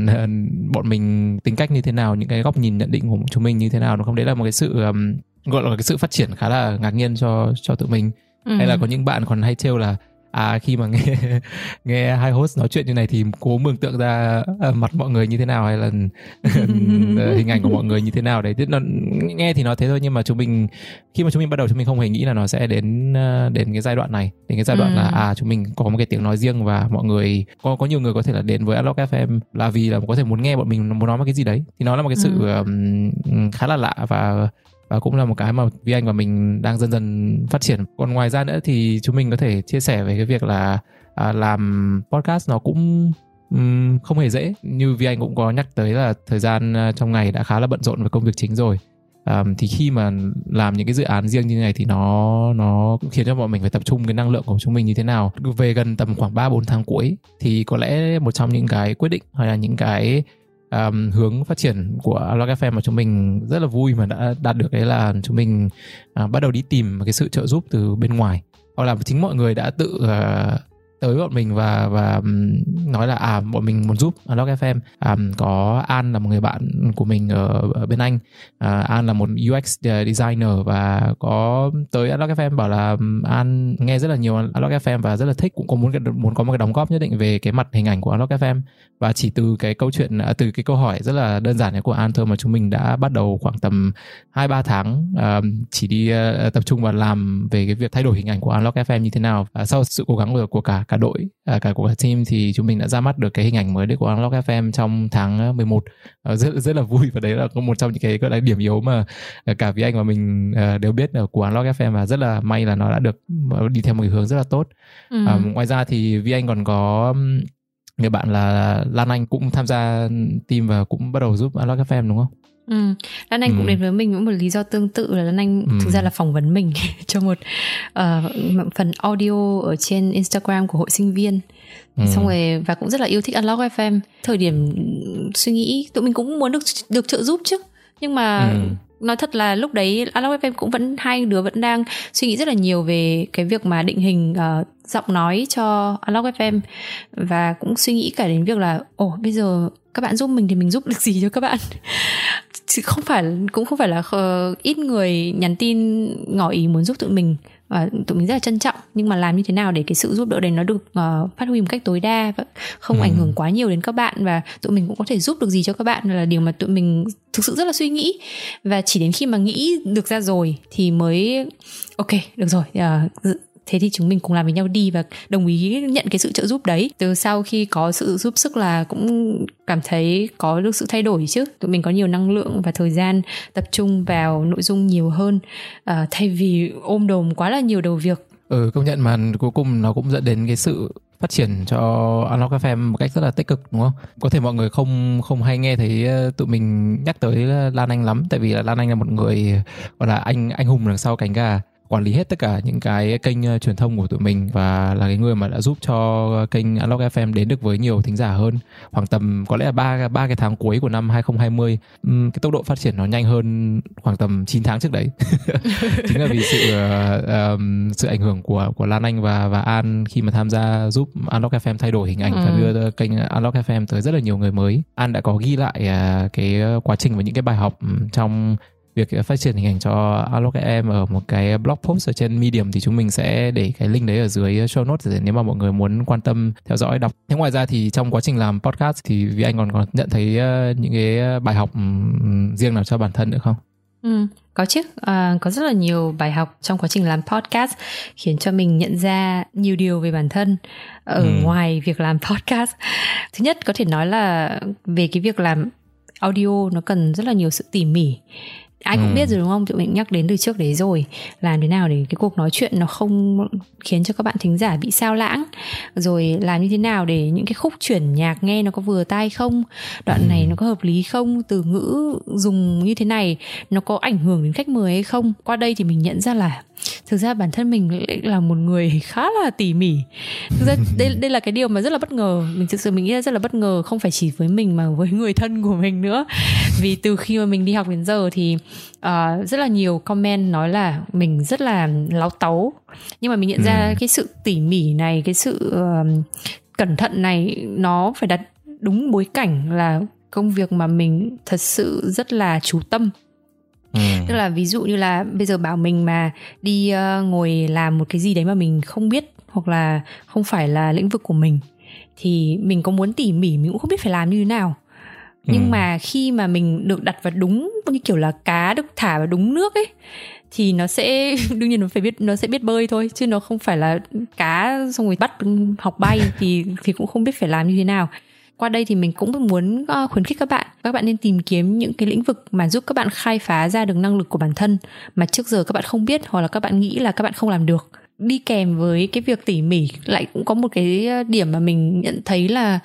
bọn mình tính cách như thế nào những cái góc nhìn nhận định của chúng mình như thế nào đúng không đấy là một cái sự um, gọi là cái sự phát triển khá là ngạc nhiên cho cho tụi mình Ừ. hay là có những bạn còn hay trêu là à khi mà nghe nghe hai host nói chuyện như này thì cố mường tượng ra uh, mặt mọi người như thế nào hay là hình ảnh của mọi người như thế nào đấy nó nghe thì nó thế thôi nhưng mà chúng mình khi mà chúng mình bắt đầu chúng mình không hề nghĩ là nó sẽ đến uh, đến cái giai đoạn này đến cái giai đoạn ừ. là à chúng mình có một cái tiếng nói riêng và mọi người có có nhiều người có thể là đến với Unlock FM là vì là có thể muốn nghe bọn mình muốn nói một cái gì đấy thì nó là một cái sự ừ. um, khá là lạ và và cũng là một cái mà Vi Anh và mình đang dần dần phát triển. Còn ngoài ra nữa thì chúng mình có thể chia sẻ về cái việc là à, làm podcast nó cũng um, không hề dễ. Như Vi Anh cũng có nhắc tới là thời gian à, trong ngày đã khá là bận rộn với công việc chính rồi. Um, thì khi mà làm những cái dự án riêng như này thì nó nó cũng khiến cho bọn mình phải tập trung cái năng lượng của chúng mình như thế nào về gần tầm khoảng 3 4 tháng cuối thì có lẽ một trong những cái quyết định hay là những cái um, hướng phát triển của Log FM mà chúng mình rất là vui mà đã đạt được đấy là chúng mình uh, bắt đầu đi tìm cái sự trợ giúp từ bên ngoài. Hoặc là chính mọi người đã tự uh, tới bọn mình và và nói là à bọn mình muốn giúp Unlock FM à, có An là một người bạn của mình ở, ở bên Anh. À, An là một UX ờ, designer và có tới Unlock FM bảo là An nghe rất là nhiều Unlock FM và rất là thích cũng có muốn muốn có một cái đóng góp nhất định về cái mặt hình ảnh của Unlock FM và chỉ từ cái câu chuyện à, từ cái câu hỏi rất là đơn giản này của An thôi mà chúng mình đã bắt đầu khoảng tầm hai ba tháng uh, chỉ đi uh, tập trung vào làm về cái việc thay đổi hình ảnh của Unlock FM như thế nào. Uh, sau sự cố gắng của, của cả cả đội à, cả của cả team thì chúng mình đã ra mắt được cái hình ảnh mới đấy của Unlock FM trong tháng 11 à, rất rất là vui và đấy là một trong những cái gọi là điểm yếu mà cả vì anh và mình à, đều biết ở của Unlock FM và rất là may là nó đã được đi theo một hướng rất là tốt ừ. à, ngoài ra thì vi anh còn có người bạn là Lan Anh cũng tham gia team và cũng bắt đầu giúp Unlock FM đúng không? Ừ. Lan Anh ừ. cũng đến với mình với một lý do tương tự là Lan Anh ừ. thực ra là phỏng vấn mình cho một uh, phần audio ở trên Instagram của hội sinh viên. Ừ. Xong rồi và cũng rất là yêu thích Unlock FM. Thời điểm suy nghĩ tụi mình cũng muốn được được trợ giúp chứ. Nhưng mà ừ nói thật là lúc đấy Unlock FM cũng vẫn hai đứa vẫn đang suy nghĩ rất là nhiều về cái việc mà định hình uh, giọng nói cho Unlock FM và cũng suy nghĩ cả đến việc là ồ oh, bây giờ các bạn giúp mình thì mình giúp được gì cho các bạn? Chứ không phải cũng không phải là uh, ít người nhắn tin ngỏ ý muốn giúp tụi mình và tụi mình rất là trân trọng nhưng mà làm như thế nào để cái sự giúp đỡ đấy nó được uh, phát huy một cách tối đa và không ừ. ảnh hưởng quá nhiều đến các bạn và tụi mình cũng có thể giúp được gì cho các bạn là điều mà tụi mình thực sự rất là suy nghĩ và chỉ đến khi mà nghĩ được ra rồi thì mới ok được rồi uh, thế thì chúng mình cùng làm với nhau đi và đồng ý nhận cái sự trợ giúp đấy. Từ sau khi có sự giúp sức là cũng cảm thấy có được sự thay đổi chứ. Tụi mình có nhiều năng lượng và thời gian tập trung vào nội dung nhiều hơn. Uh, thay vì ôm đồm quá là nhiều đầu việc. Ừ công nhận mà cuối cùng nó cũng dẫn đến cái sự phát triển cho Unlock FM một cách rất là tích cực đúng không? Có thể mọi người không không hay nghe thấy ờ, tụi mình nhắc tới Lan Anh lắm tại vì là Lan Anh là một người gọi là anh anh hùng đằng sau cánh gà quản lý hết tất cả những cái kênh uh, truyền thông của tụi mình và là cái người mà đã giúp cho kênh Unlock FM đến được với nhiều thính giả hơn. Khoảng tầm có lẽ là ba ba cái tháng cuối của năm 2020 um, cái tốc độ phát triển nó nhanh hơn khoảng tầm 9 tháng trước đấy. Chính là vì sự um, sự ảnh hưởng của của Lan Anh và và An khi mà tham gia giúp Unlock FM thay đổi hình ảnh ừ. và đưa kênh Unlock FM tới rất là nhiều người mới. An đã có ghi lại uh, cái quá trình và những cái bài học trong việc phát triển hình ảnh cho Outlook em ở một cái blog post ở trên Medium thì chúng mình sẽ để cái link đấy ở dưới show notes để nếu mà mọi người muốn quan tâm theo dõi đọc. Thế ngoài ra thì trong quá trình làm podcast thì vì anh còn còn nhận thấy uh, những cái bài học riêng nào cho bản thân nữa không? Ừ, có chứ, à, có rất là nhiều bài học trong quá trình làm podcast khiến cho mình nhận ra nhiều điều về bản thân ở ừ. ngoài việc làm podcast. Thứ nhất có thể nói là về cái việc làm audio nó cần rất là nhiều sự tỉ mỉ ai cũng ừ. biết rồi đúng không? Tụi mình nhắc đến từ trước đấy rồi. Làm thế nào để cái cuộc nói chuyện nó không khiến cho các bạn thính giả bị sao lãng? Rồi làm như thế nào để những cái khúc chuyển nhạc nghe nó có vừa tai không? Đoạn ừ. này nó có hợp lý không? Từ ngữ dùng như thế này nó có ảnh hưởng đến khách mời hay không? Qua đây thì mình nhận ra là thực ra bản thân mình là một người khá là tỉ mỉ. Thực ra đây đây là cái điều mà rất là bất ngờ. Mình thực sự mình nghĩ là rất là bất ngờ không phải chỉ với mình mà với người thân của mình nữa. Vì từ khi mà mình đi học đến giờ thì uh, rất là nhiều comment nói là mình rất là láo táo nhưng mà mình nhận ra ừ. cái sự tỉ mỉ này cái sự uh, cẩn thận này nó phải đặt đúng bối cảnh là công việc mà mình thật sự rất là chú tâm ừ. tức là ví dụ như là bây giờ bảo mình mà đi uh, ngồi làm một cái gì đấy mà mình không biết hoặc là không phải là lĩnh vực của mình thì mình có muốn tỉ mỉ mình cũng không biết phải làm như thế nào nhưng Ừ. mà khi mà mình được đặt vào đúng như kiểu là cá được thả vào đúng nước ấy thì nó sẽ đương nhiên nó phải biết nó sẽ biết bơi thôi chứ nó không phải là cá xong rồi bắt học bay thì thì cũng không biết phải làm như thế nào qua đây thì mình cũng muốn ờ, khuyến khích các bạn các bạn nên tìm kiếm những cái lĩnh vực mà giúp các bạn khai phá ra được năng lực của bản thân mà trước giờ các bạn không biết hoặc là các bạn nghĩ là các bạn không làm được. Đi kèm với cái việc tỉ mỉ lại cũng có một cái ờ, điểm mà mình nhận thấy là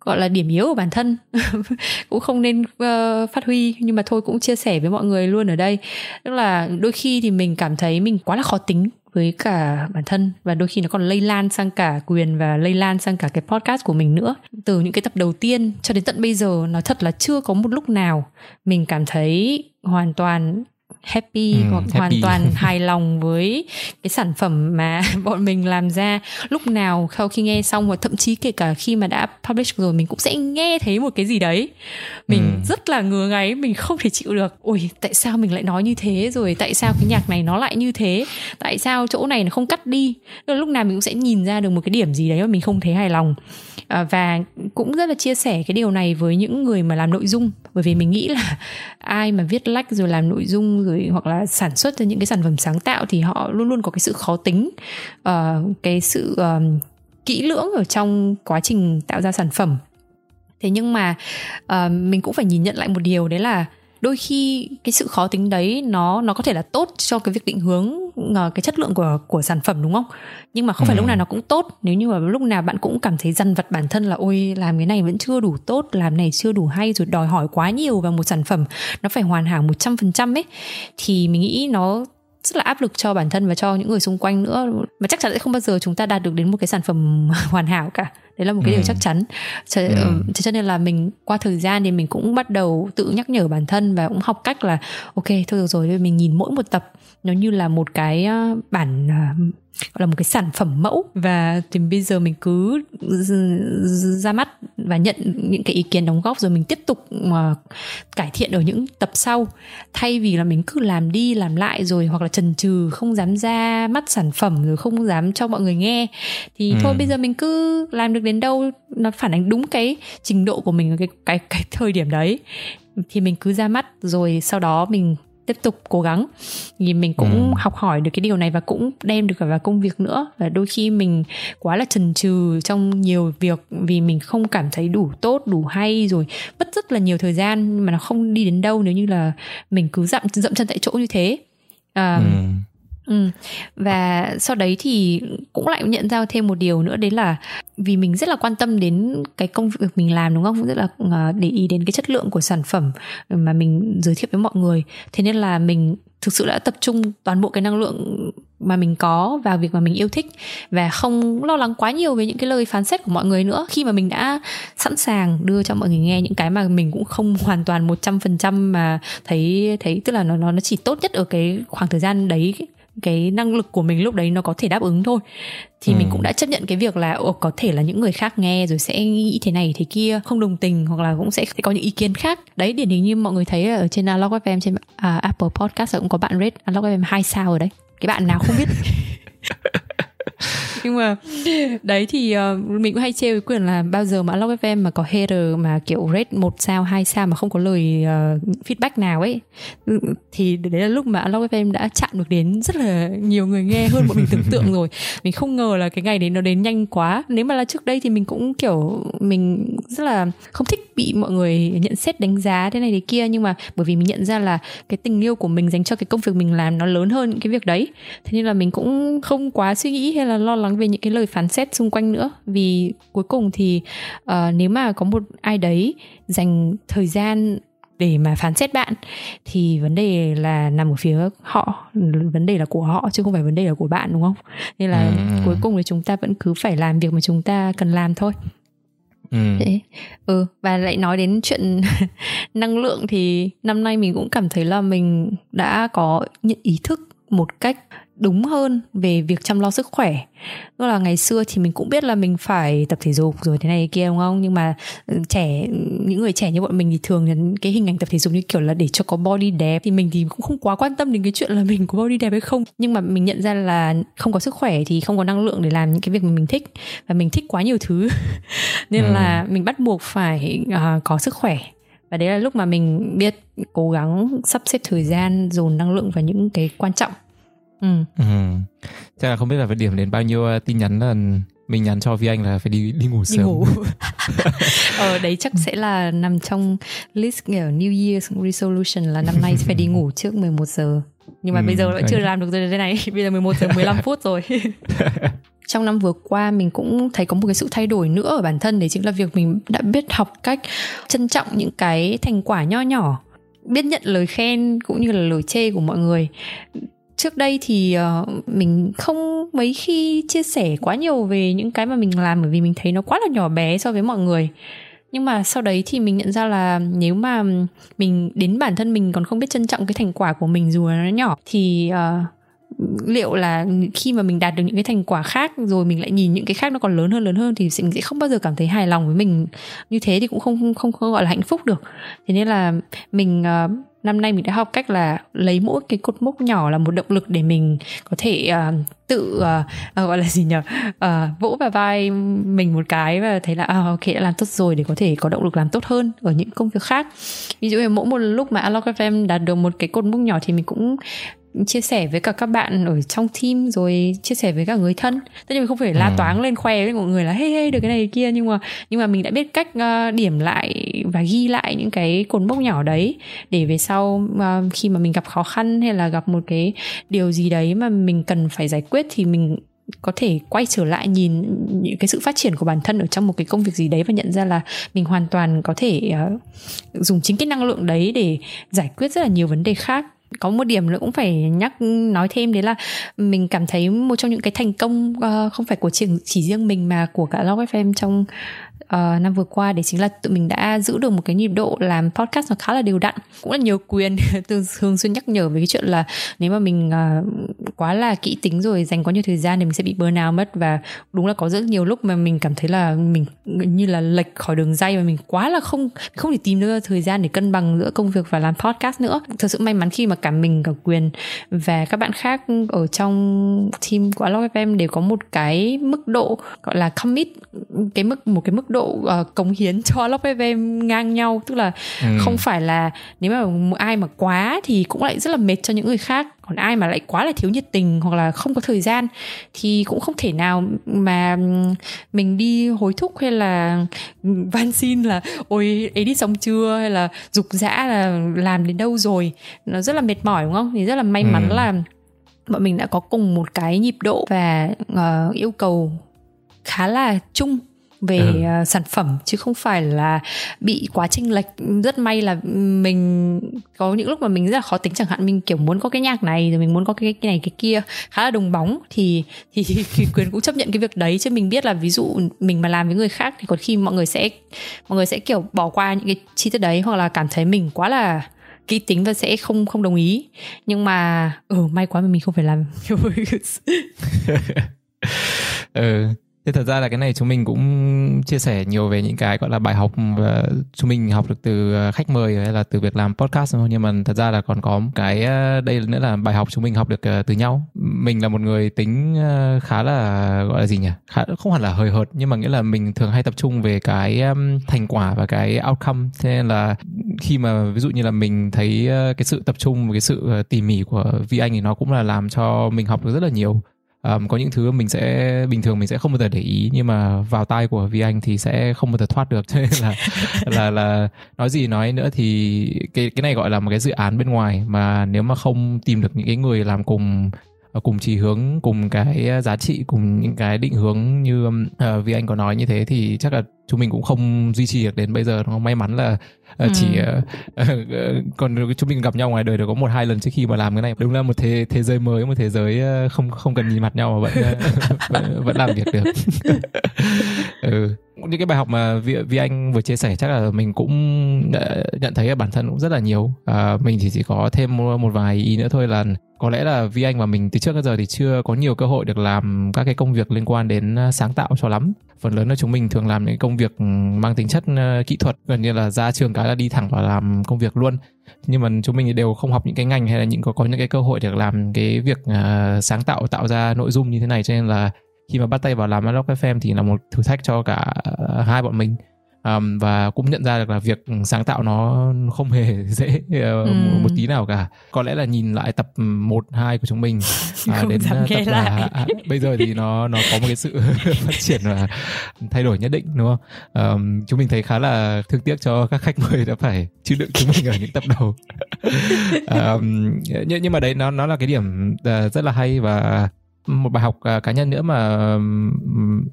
gọi là điểm yếu của bản thân. Cũng không nên uh, phát huy nhưng mà thôi cũng chia sẻ với mọi người luôn ở đây. Tức là đôi khi thì mình cảm thấy mình quá là khó tính với cả bản thân và đôi khi nó còn lây lan sang cả quyền và lây lan sang cả cái podcast của mình nữa. Từ những cái tập đầu tiên cho đến tận bây giờ nói thật là chưa có một lúc nào mình cảm thấy hoàn toàn happy Ừ, hoặc happy. hoàn toàn hài lòng với cái sản phẩm mà bọn mình làm ra. Lúc nào sau khi nghe xong và thậm chí kể cả khi mà đã publish rồi mình cũng sẽ nghe thấy một cái gì đấy. Mình Ừ. rất là ngứa ngáy mình không thể chịu được. Ôi tại sao mình lại nói như thế rồi? Tại sao cái nhạc này nó lại như thế? Tại sao chỗ này nó không cắt đi? Lúc nào mình cũng sẽ nhìn ra được một cái điểm gì đấy mà mình không thấy hài lòng à, và cũng rất là chia sẻ cái điều này với những người mà làm nội dung. Bởi vì mình nghĩ là ai mà viết lách rồi làm nội dung rồi hoặc là sản xuất ra những cái sản phẩm sáng tạo thì họ luôn luôn có cái sự khó tính. Uh, cái sự ờ, kỹ lưỡng ở trong quá trình tạo ra sản phẩm. Thế nhưng mà uh, mình cũng phải nhìn nhận lại một điều đấy là đôi khi cái sự khó tính đấy nó nó có thể là tốt cho cái việc định hướng ờ, cái chất lượng của của sản phẩm đúng không? Nhưng mà không phải Ừ. lúc nào nó cũng tốt. Nếu như mà lúc nào bạn cũng cảm thấy dằn vặt bản thân là ôi làm cái này vẫn chưa đủ tốt làm này chưa đủ hay rồi đòi hỏi quá nhiều vào một sản phẩm nó phải hoàn hảo 100% ấy thì mình nghĩ nó rất là áp lực cho bản thân và cho những người xung quanh nữa. Mà chắc chắn sẽ không bao giờ chúng ta đạt được đến một cái sản phẩm hoàn hảo cả đấy là một cái Ừ. điều chắc chắn cho, Ừ. ừ. cho nên là mình qua thời gian thì mình cũng bắt đầu tự nhắc nhở bản thân và cũng học cách là ok thôi được rồi mình nhìn mỗi một tập nó như là một cái ờ, bản ờ, gọi là một cái sản phẩm mẫu và thì bây giờ mình cứ ra mắt và nhận những cái ý kiến đóng góp rồi mình tiếp tục mà cải thiện ở những tập sau thay vì là mình cứ làm đi làm lại rồi hoặc là chần chừ không dám ra mắt sản phẩm rồi không dám cho mọi người nghe thì Ừ. thôi bây giờ mình cứ làm được đến đâu nó phản ánh đúng cái trình độ của mình cái cái cái thời điểm đấy thì mình cứ ra mắt rồi sau đó mình tiếp tục cố gắng thì mình cũng Ừ. học hỏi được cái điều này và cũng đem được cả vào công việc nữa và đôi khi mình quá là chần chừ trong nhiều việc vì mình không cảm thấy đủ tốt đủ hay rồi mất rất là nhiều thời gian mà nó không đi đến đâu nếu như là mình cứ dậm dậm chân tại chỗ như thế à, Ừ. Ừ. Và sau đấy thì cũng lại nhận ra thêm một điều nữa, đấy là vì mình rất là quan tâm đến cái công việc mình làm, đúng không? Cũng rất là ờ, để ý đến cái chất lượng của sản phẩm mà mình giới thiệu với mọi người. Thế nên là mình thực sự đã tập trung toàn bộ cái năng lượng mà mình có vào việc mà mình yêu thích và không lo lắng quá nhiều về những cái lời phán xét của mọi người nữa khi mà mình đã sẵn sàng đưa cho mọi người nghe những cái mà mình cũng không hoàn toàn 100% mà thấy thấy, tức là nó nó nó chỉ tốt nhất ở cái khoảng thời gian đấy cái năng lực của mình lúc đấy nó có thể đáp ứng thôi. Thì Ừ. mình cũng đã chấp nhận cái việc là ồ, có thể là những người khác nghe rồi sẽ nghĩ thế này thế kia không đồng tình hoặc là cũng sẽ có những ý kiến khác. Đấy điển hình như mọi người thấy ở trên Alog FM trên à, Apple Podcast cũng có bạn rate Alog FM hai sao ở đấy. Cái bạn nào không biết nhưng mà đấy thì uh, mình cũng hay trêu với quyền là bao giờ mà Log FM mà có hater mà kiểu rate một sao hai sao mà không có lời uh, feedback nào ấy thì đấy là lúc mà Log FM đã chạm được đến rất là nhiều người nghe hơn bọn mình tưởng tượng rồi. Mình không ngờ là cái ngày đấy nó đến nhanh quá. Nếu mà là trước đây thì mình cũng kiểu mình rất là không thích bị mọi người nhận xét đánh giá thế này thế kia. Nhưng mà bởi vì mình nhận ra là cái tình yêu của mình dành cho cái công việc mình làm nó lớn hơn những cái việc đấy. Thế nên là mình cũng không quá suy nghĩ hay là lo lắng về những cái lời phán xét xung quanh nữa. Vì cuối cùng thì uh, nếu mà có một ai đấy dành thời gian để mà phán xét bạn thì vấn đề là nằm ở phía họ. Vấn đề là của họ chứ không phải vấn đề là của bạn đúng không? Nên là Ừ, ừ. cuối cùng thì chúng ta vẫn cứ phải làm việc mà chúng ta cần làm thôi Ừ. Thế. Ừ và lại nói đến chuyện năng lượng thì năm nay mình cũng cảm thấy là mình đã có nhận ý thức một cách đúng hơn về việc chăm lo sức khỏe. Tức là ngày xưa thì mình cũng biết là mình phải tập thể dục rồi thế này kia đúng không? Nhưng mà ừ, trẻ những người trẻ như bọn mình thì thường cái hình ảnh tập thể dục như kiểu là để cho có body đẹp thì mình thì cũng không quá quan tâm đến cái chuyện là mình có body đẹp hay không. Nhưng mà mình nhận ra là không có sức khỏe thì không có năng lượng để làm những cái việc mà mình thích. Và mình thích quá nhiều thứ. Nên ừ. là mình bắt buộc phải uh, có sức khỏe. Và đấy là lúc mà mình biết cố gắng sắp xếp thời gian dồn năng lượng vào những cái quan trọng ừ. ừ. chắc là không biết là phải điểm đến bao nhiêu uh, tin nhắn là mình nhắn cho Vi Anh là phải đi đi ngủ sớm. Đi ngủ. ờ đấy chắc sẽ là nằm trong list kiểu New Year's resolution là năm nay sẽ phải đi ngủ trước 11 giờ. Nhưng mà ừ, bây giờ vẫn chưa làm được thế này. Bây giờ 11 giờ 15 phút rồi. trong năm vừa qua mình cũng thấy có một cái sự thay đổi nữa ở bản thân đấy chính là việc mình đã biết học cách trân trọng những cái thành quả nho nhỏ biết nhận lời khen cũng như là lời chê của mọi người trước đây thì uh, mình không mấy khi chia sẻ quá nhiều về những cái mà mình làm bởi vì mình thấy nó quá là nhỏ bé so với mọi người. Nhưng mà sau đấy thì mình nhận ra là nếu mà mình đến bản thân mình còn không biết trân trọng cái thành quả của mình dù là nó nhỏ thì uh, liệu là khi mà mình đạt được những cái thành quả khác rồi mình lại nhìn những cái khác nó còn lớn hơn lớn hơn thì mình sẽ không bao giờ cảm thấy hài lòng với mình. Như thế thì cũng không không không, không gọi là hạnh phúc được. Thế nên là mình uh, năm nay mình đã học cách là lấy mỗi cái cột mốc nhỏ là một động lực để mình có thể uh, tự uh, uh, gọi là gì nhỉ? Uh, vỗ vào vai mình một cái và thấy là uh, ok đã làm tốt rồi để có thể có động lực làm tốt hơn ở những công việc khác. Ví dụ như mỗi một lúc mà Unlock FM đạt được một cái cột mốc nhỏ thì mình cũng chia sẻ với cả các bạn ở trong team rồi chia sẻ với cả người thân. Tất nhiên mình không phải la ừ. toáng lên khoe với mọi người là hey hey được cái này cái kia. Nhưng mà nhưng mà mình đã biết cách uh, điểm lại và ghi lại những cái cột mốc nhỏ đấy để về sau uh, khi mà mình gặp khó khăn hay là gặp một cái điều gì đấy mà mình cần phải giải quyết thì mình có thể quay trở lại nhìn những cái sự phát triển của bản thân ở trong một cái công việc gì đấy và nhận ra là mình hoàn toàn có thể uh, dùng chính cái năng lượng đấy để giải quyết rất là nhiều vấn đề khác có một điểm nữa cũng phải nhắc nói thêm đấy là mình cảm thấy một trong những cái thành công uh, không phải của chỉ, chỉ riêng mình mà của cả Love FM trong uh, năm vừa qua để chính là tụi mình đã giữ được một cái nhịp độ làm podcast nó khá là đều đặn. Cũng là nhiều quyền thường xuyên nhắc nhở về cái chuyện là nếu mà mình uh, quá là kỹ tính rồi dành quá nhiều thời gian thì mình sẽ bị burnout mất và đúng là có rất nhiều lúc mà mình cảm thấy là mình như là lệch khỏi đường dây và mình quá là không không thể tìm được thời gian để cân bằng giữa công việc và làm podcast nữa. Thật sự may mắn khi mà cả mình cả quyền và các bạn khác ở trong team của Alok FM đều có một cái mức độ gọi là commit cái mức một cái mức độ độ uh, cống hiến cho Love FM ngang nhau. Tức là ừ. không phải là nếu mà ai mà quá thì cũng lại rất là mệt cho những người khác. Còn ai mà lại quá là thiếu nhiệt tình hoặc là không có thời gian thì cũng không thể nào mà mình đi hối thúc hay là van xin là ôi edit xong chưa? hay là dục dã là làm đến đâu rồi? Nó rất là mệt mỏi đúng không? Thì rất là may mắn ừ. là bọn mình đã có cùng một cái nhịp độ và uh, yêu cầu khá là chung về ừ. uh, sản phẩm chứ không phải là bị quá chênh lệch. Rất may là mình có những lúc mà mình rất là khó tính chẳng hạn mình kiểu muốn có cái nhạc này rồi mình muốn có cái, cái này cái kia khá là đồng bóng thì thì, thì quyền cũng chấp nhận cái việc đấy. Chứ mình biết là ví dụ mình mà làm với người khác thì có khi mọi người sẽ mọi người sẽ kiểu bỏ qua những cái chi tiết đấy hoặc là cảm thấy mình quá là kỹ tính và sẽ không không đồng ý. Nhưng mà ừ may quá mà mình không phải làm ừ Thế thật ra là cái này chúng mình cũng chia sẻ nhiều về những cái gọi là bài học chúng mình học được từ ờ, khách mời hay là từ việc làm podcast thôi nhưng mà thật ra là còn có cái ờ, đây nữa là bài học chúng mình học được ờ, từ nhau. Mình là một người tính khá là gọi là gì nhỉ? Khá, không hẳn là hời hợt nhưng mà nghĩa là mình thường hay tập trung về cái thành quả và cái outcome. Thế nên là khi mà ví dụ như là mình thấy cái sự tập trung và cái sự tỉ mỉ của Vi Anh thì nó cũng là làm cho mình học được rất là nhiều um, có những thứ mình sẽ bình thường mình sẽ không bao giờ để ý nhưng mà vào tai của vi anh thì sẽ không bao giờ thoát được. Cho nên là là là nói gì nói nữa thì cái cái này gọi là một cái dự án bên ngoài mà nếu mà không tìm được những cái người làm cùng cùng chỉ hướng cùng cái giá trị cùng những cái định hướng như uh, vì anh có nói như thế thì chắc là chúng mình cũng không duy trì được đến bây giờ nó may mắn là uh, chỉ uh, uh, còn chúng mình gặp nhau ngoài đời được có một hai lần trước khi mà làm cái này. Đúng là một thế thế giới mới một thế giới uh, không không cần nhìn mặt nhau mà vẫn vẫn, vẫn làm việc được. Ừ những cái bài học mà Vi, Vi Anh vừa chia sẻ chắc là mình cũng ờ, nhận thấy bản thân cũng rất là nhiều. À, mình thì chỉ có thêm một, vài ý nữa thôi là có lẽ là Vi Anh và mình từ trước đến giờ thì chưa có nhiều cơ hội được làm các cái công việc liên quan đến ờ, sáng tạo cho lắm. Phần lớn là chúng mình thường làm những công việc mang tính chất kỹ thuật gần như là ra trường cái là đi thẳng vào làm công việc luôn. Nhưng mà chúng mình đều không học những cái ngành hay là những có có những cái cơ hội được làm cái việc uh, sáng tạo tạo ra nội dung như thế này cho nên là khi mà bắt tay vào làm Unlock FM thì là một thử thách cho cả hai bọn mình um, và cũng nhận ra được là việc sáng tạo nó không hề dễ uh, ừ. một tí nào cả có lẽ là nhìn lại tập 1, 2 của chúng mình uh, đến tập lại. là à, bây giờ thì nó nó có một cái sự phát triển và thay đổi nhất định đúng không um, chúng mình thấy khá là thương tiếc cho các khách mời đã phải chịu đựng chúng mình ở những tập đầu um, nhưng, nhưng mà đấy nó nó là cái điểm rất là hay và một bài học uh, cá nhân nữa mà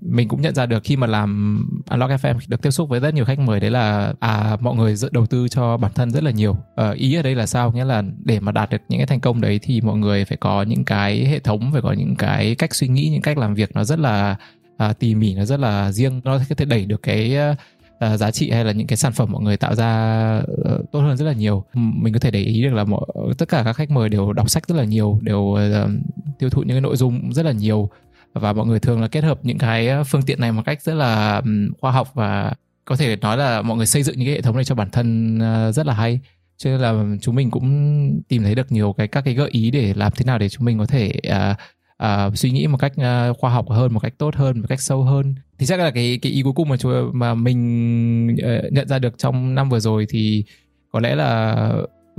mình cũng nhận ra được khi mà làm Unlock FM được tiếp xúc với rất nhiều khách mời đấy là à mọi người dự đầu tư cho bản thân rất là nhiều. Uh, ý ở đây là sao? Nghĩa là để mà đạt được những cái thành công đấy thì mọi người phải có những cái hệ thống phải có những cái cách suy nghĩ những cách làm việc nó rất là uh, tỉ mỉ nó rất là riêng. Nó có thể đẩy được cái uh, uh, giá trị hay là những cái sản phẩm mọi người tạo ra uh, tốt hơn rất là nhiều. Mình có thể để ý được là mọi, tất cả các khách mời đều đọc sách rất là nhiều đều uh, tiêu thụ những cái nội dung rất là nhiều. Và mọi người thường là kết hợp những cái phương tiện này một cách rất là um, khoa học và có thể nói là mọi người xây dựng những cái hệ thống này cho bản thân uh, rất là hay. Cho nên là chúng mình cũng tìm thấy được nhiều cái các cái gợi ý để làm thế nào để chúng mình có thể uh, uh, suy nghĩ một cách uh, khoa học hơn một cách tốt hơn một cách sâu hơn thì chắc là cái cái ý cuối cùng mà mà mình uh, nhận ra được trong năm vừa rồi thì có lẽ là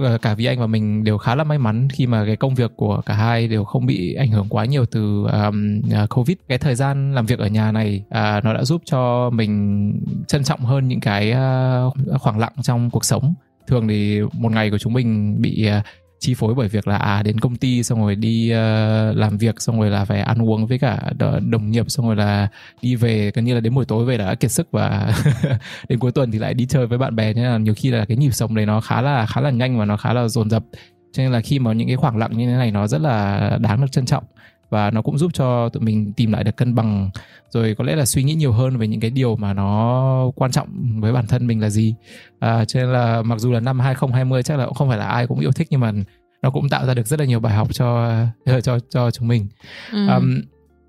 uh, cả vì Anh và mình đều khá là may mắn khi mà cái công việc của cả hai đều không bị ảnh hưởng quá nhiều từ um, uh, Covid. Cái thời gian làm việc ở nhà này uh, nó đã giúp cho mình trân trọng hơn những cái uh, khoảng lặng trong cuộc sống. Thường thì một ngày của chúng mình bị uh, chi phối bởi việc là à đến công ty xong rồi đi uh, làm việc xong rồi là phải ăn uống với cả đồng nghiệp xong rồi là đi về gần như là đến buổi tối về đã kiệt sức và đến cuối tuần thì lại đi chơi với bạn bè nên là nhiều khi là cái nhịp sống đấy nó khá là khá là nhanh và nó khá là dồn dập. Cho nên là khi mà những cái khoảng lặng như thế này nó rất là đáng được trân trọng và nó cũng giúp cho tụi mình tìm lại được cân bằng. Rồi có lẽ là suy nghĩ nhiều hơn về những cái điều mà nó quan trọng với bản thân mình là gì. À, cho nên là mặc dù là năm 2020 chắc là cũng không phải là ai cũng yêu thích nhưng mà nó cũng tạo ra được rất là nhiều bài học cho cho cho chúng mình. Ừ. um,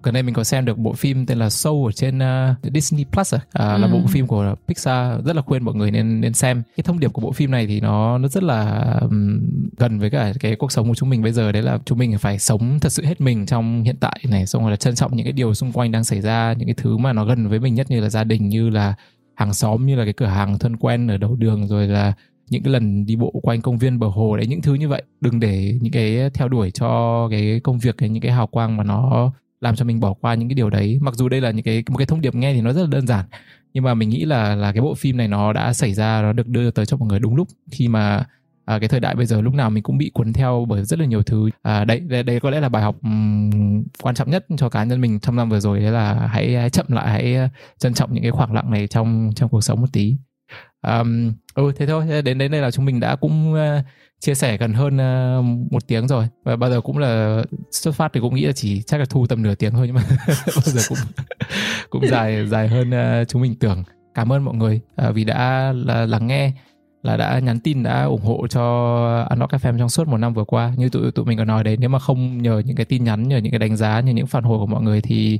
gần đây mình có xem được bộ phim tên là Soul ở trên uh, Disney Plus à, à ừ. là bộ phim của Pixar rất là khuyên mọi người nên nên xem. Cái thông điệp của bộ phim này thì nó nó rất là um, gần với cả cái cuộc sống của chúng mình bây giờ. Đấy là chúng mình phải sống thật sự hết mình trong hiện tại này xong rồi là trân trọng những cái điều xung quanh đang xảy ra những cái thứ mà nó gần với mình nhất như là gia đình như là hàng xóm như là cái cửa hàng thân quen ở đầu đường rồi là những cái lần đi bộ quanh công viên bờ hồ. Đấy những thứ như vậy. Đừng để những cái theo đuổi cho cái công việc hay những cái hào quang mà nó làm cho mình bỏ qua những cái điều đấy. Mặc dù đây là những cái một cái thông điệp nghe thì nó rất là đơn giản nhưng mà mình nghĩ là là cái bộ phim này nó đã xảy ra nó được đưa tới cho mọi người đúng lúc. Khi mà à, cái thời đại bây giờ lúc nào mình cũng bị cuốn theo bởi rất là nhiều thứ. À, đấy, đấy đấy có lẽ là bài học um, quan trọng nhất cho cá nhân mình trong năm vừa rồi đấy là hãy, hãy chậm lại hãy ờ, trân trọng những cái khoảng lặng này trong trong cuộc sống một tí um, ừ thế thôi. Đến đến đây là chúng mình đã cũng uh, chia sẻ gần hơn uh, một tiếng rồi. Và bao giờ cũng là xuất phát thì cũng nghĩ là chỉ chắc là thu tầm nửa tiếng thôi nhưng mà bao giờ cũng cũng dài dài hơn uh, chúng mình tưởng. Cảm ơn mọi người uh, vì đã là, lắng nghe là đã nhắn tin đã ủng hộ cho Unlock FM trong suốt một năm vừa qua. Như tụi tụi mình có nói đấy nếu mà không nhờ những cái tin nhắn nhờ những cái đánh giá nhờ những phản hồi của mọi người thì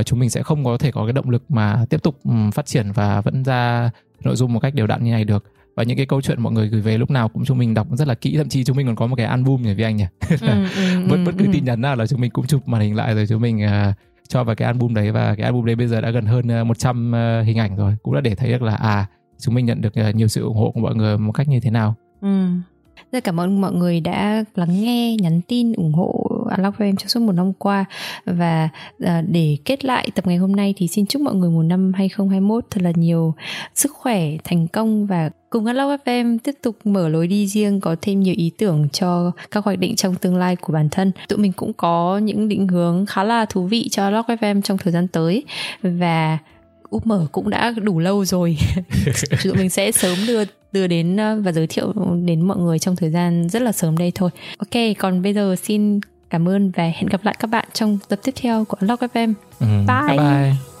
uh, chúng mình sẽ không có thể có cái động lực mà tiếp tục um, phát triển và vẫn ra nội dung một cách đều đặn như này được. Và những cái câu chuyện mọi người gửi về lúc nào cũng chúng mình đọc rất là kỹ thậm chí chúng mình còn có một cái album nhỉ với anh nhỉ? Ừ, ừ, bất bất cứ ừ. tin nhắn nào là chúng mình cũng chụp màn hình lại rồi chúng mình uh, cho vào cái album đấy. Và cái album đấy bây giờ đã gần hơn uh, 100 uh, hình ảnh rồi. Cũng đã để thấy được là à chúng mình nhận được uh, nhiều sự ủng hộ của mọi người một cách như thế nào. Ừ. Rất cảm ơn mọi người đã lắng nghe, nhắn tin, ủng hộ Unlock FM trong suốt một năm qua. Và à, để kết lại tập ngày hôm nay thì xin chúc mọi người một năm 2021 thật là nhiều sức khỏe, thành công và cùng Unlock FM tiếp tục mở lối đi riêng có thêm nhiều ý tưởng cho các hoạch định trong tương lai của bản thân. Tụi mình cũng có những định hướng khá là thú vị cho Unlock FM trong thời gian tới. Và úp mở cũng đã đủ lâu rồi. Tụi mình sẽ sớm đưa đưa đến ờ, và giới thiệu đến mọi người trong thời gian rất là sớm đây thôi. Ok còn bây giờ xin cảm ơn và hẹn gặp lại các bạn trong tập tiếp theo của Unlock FM ừ, bye bye, bye.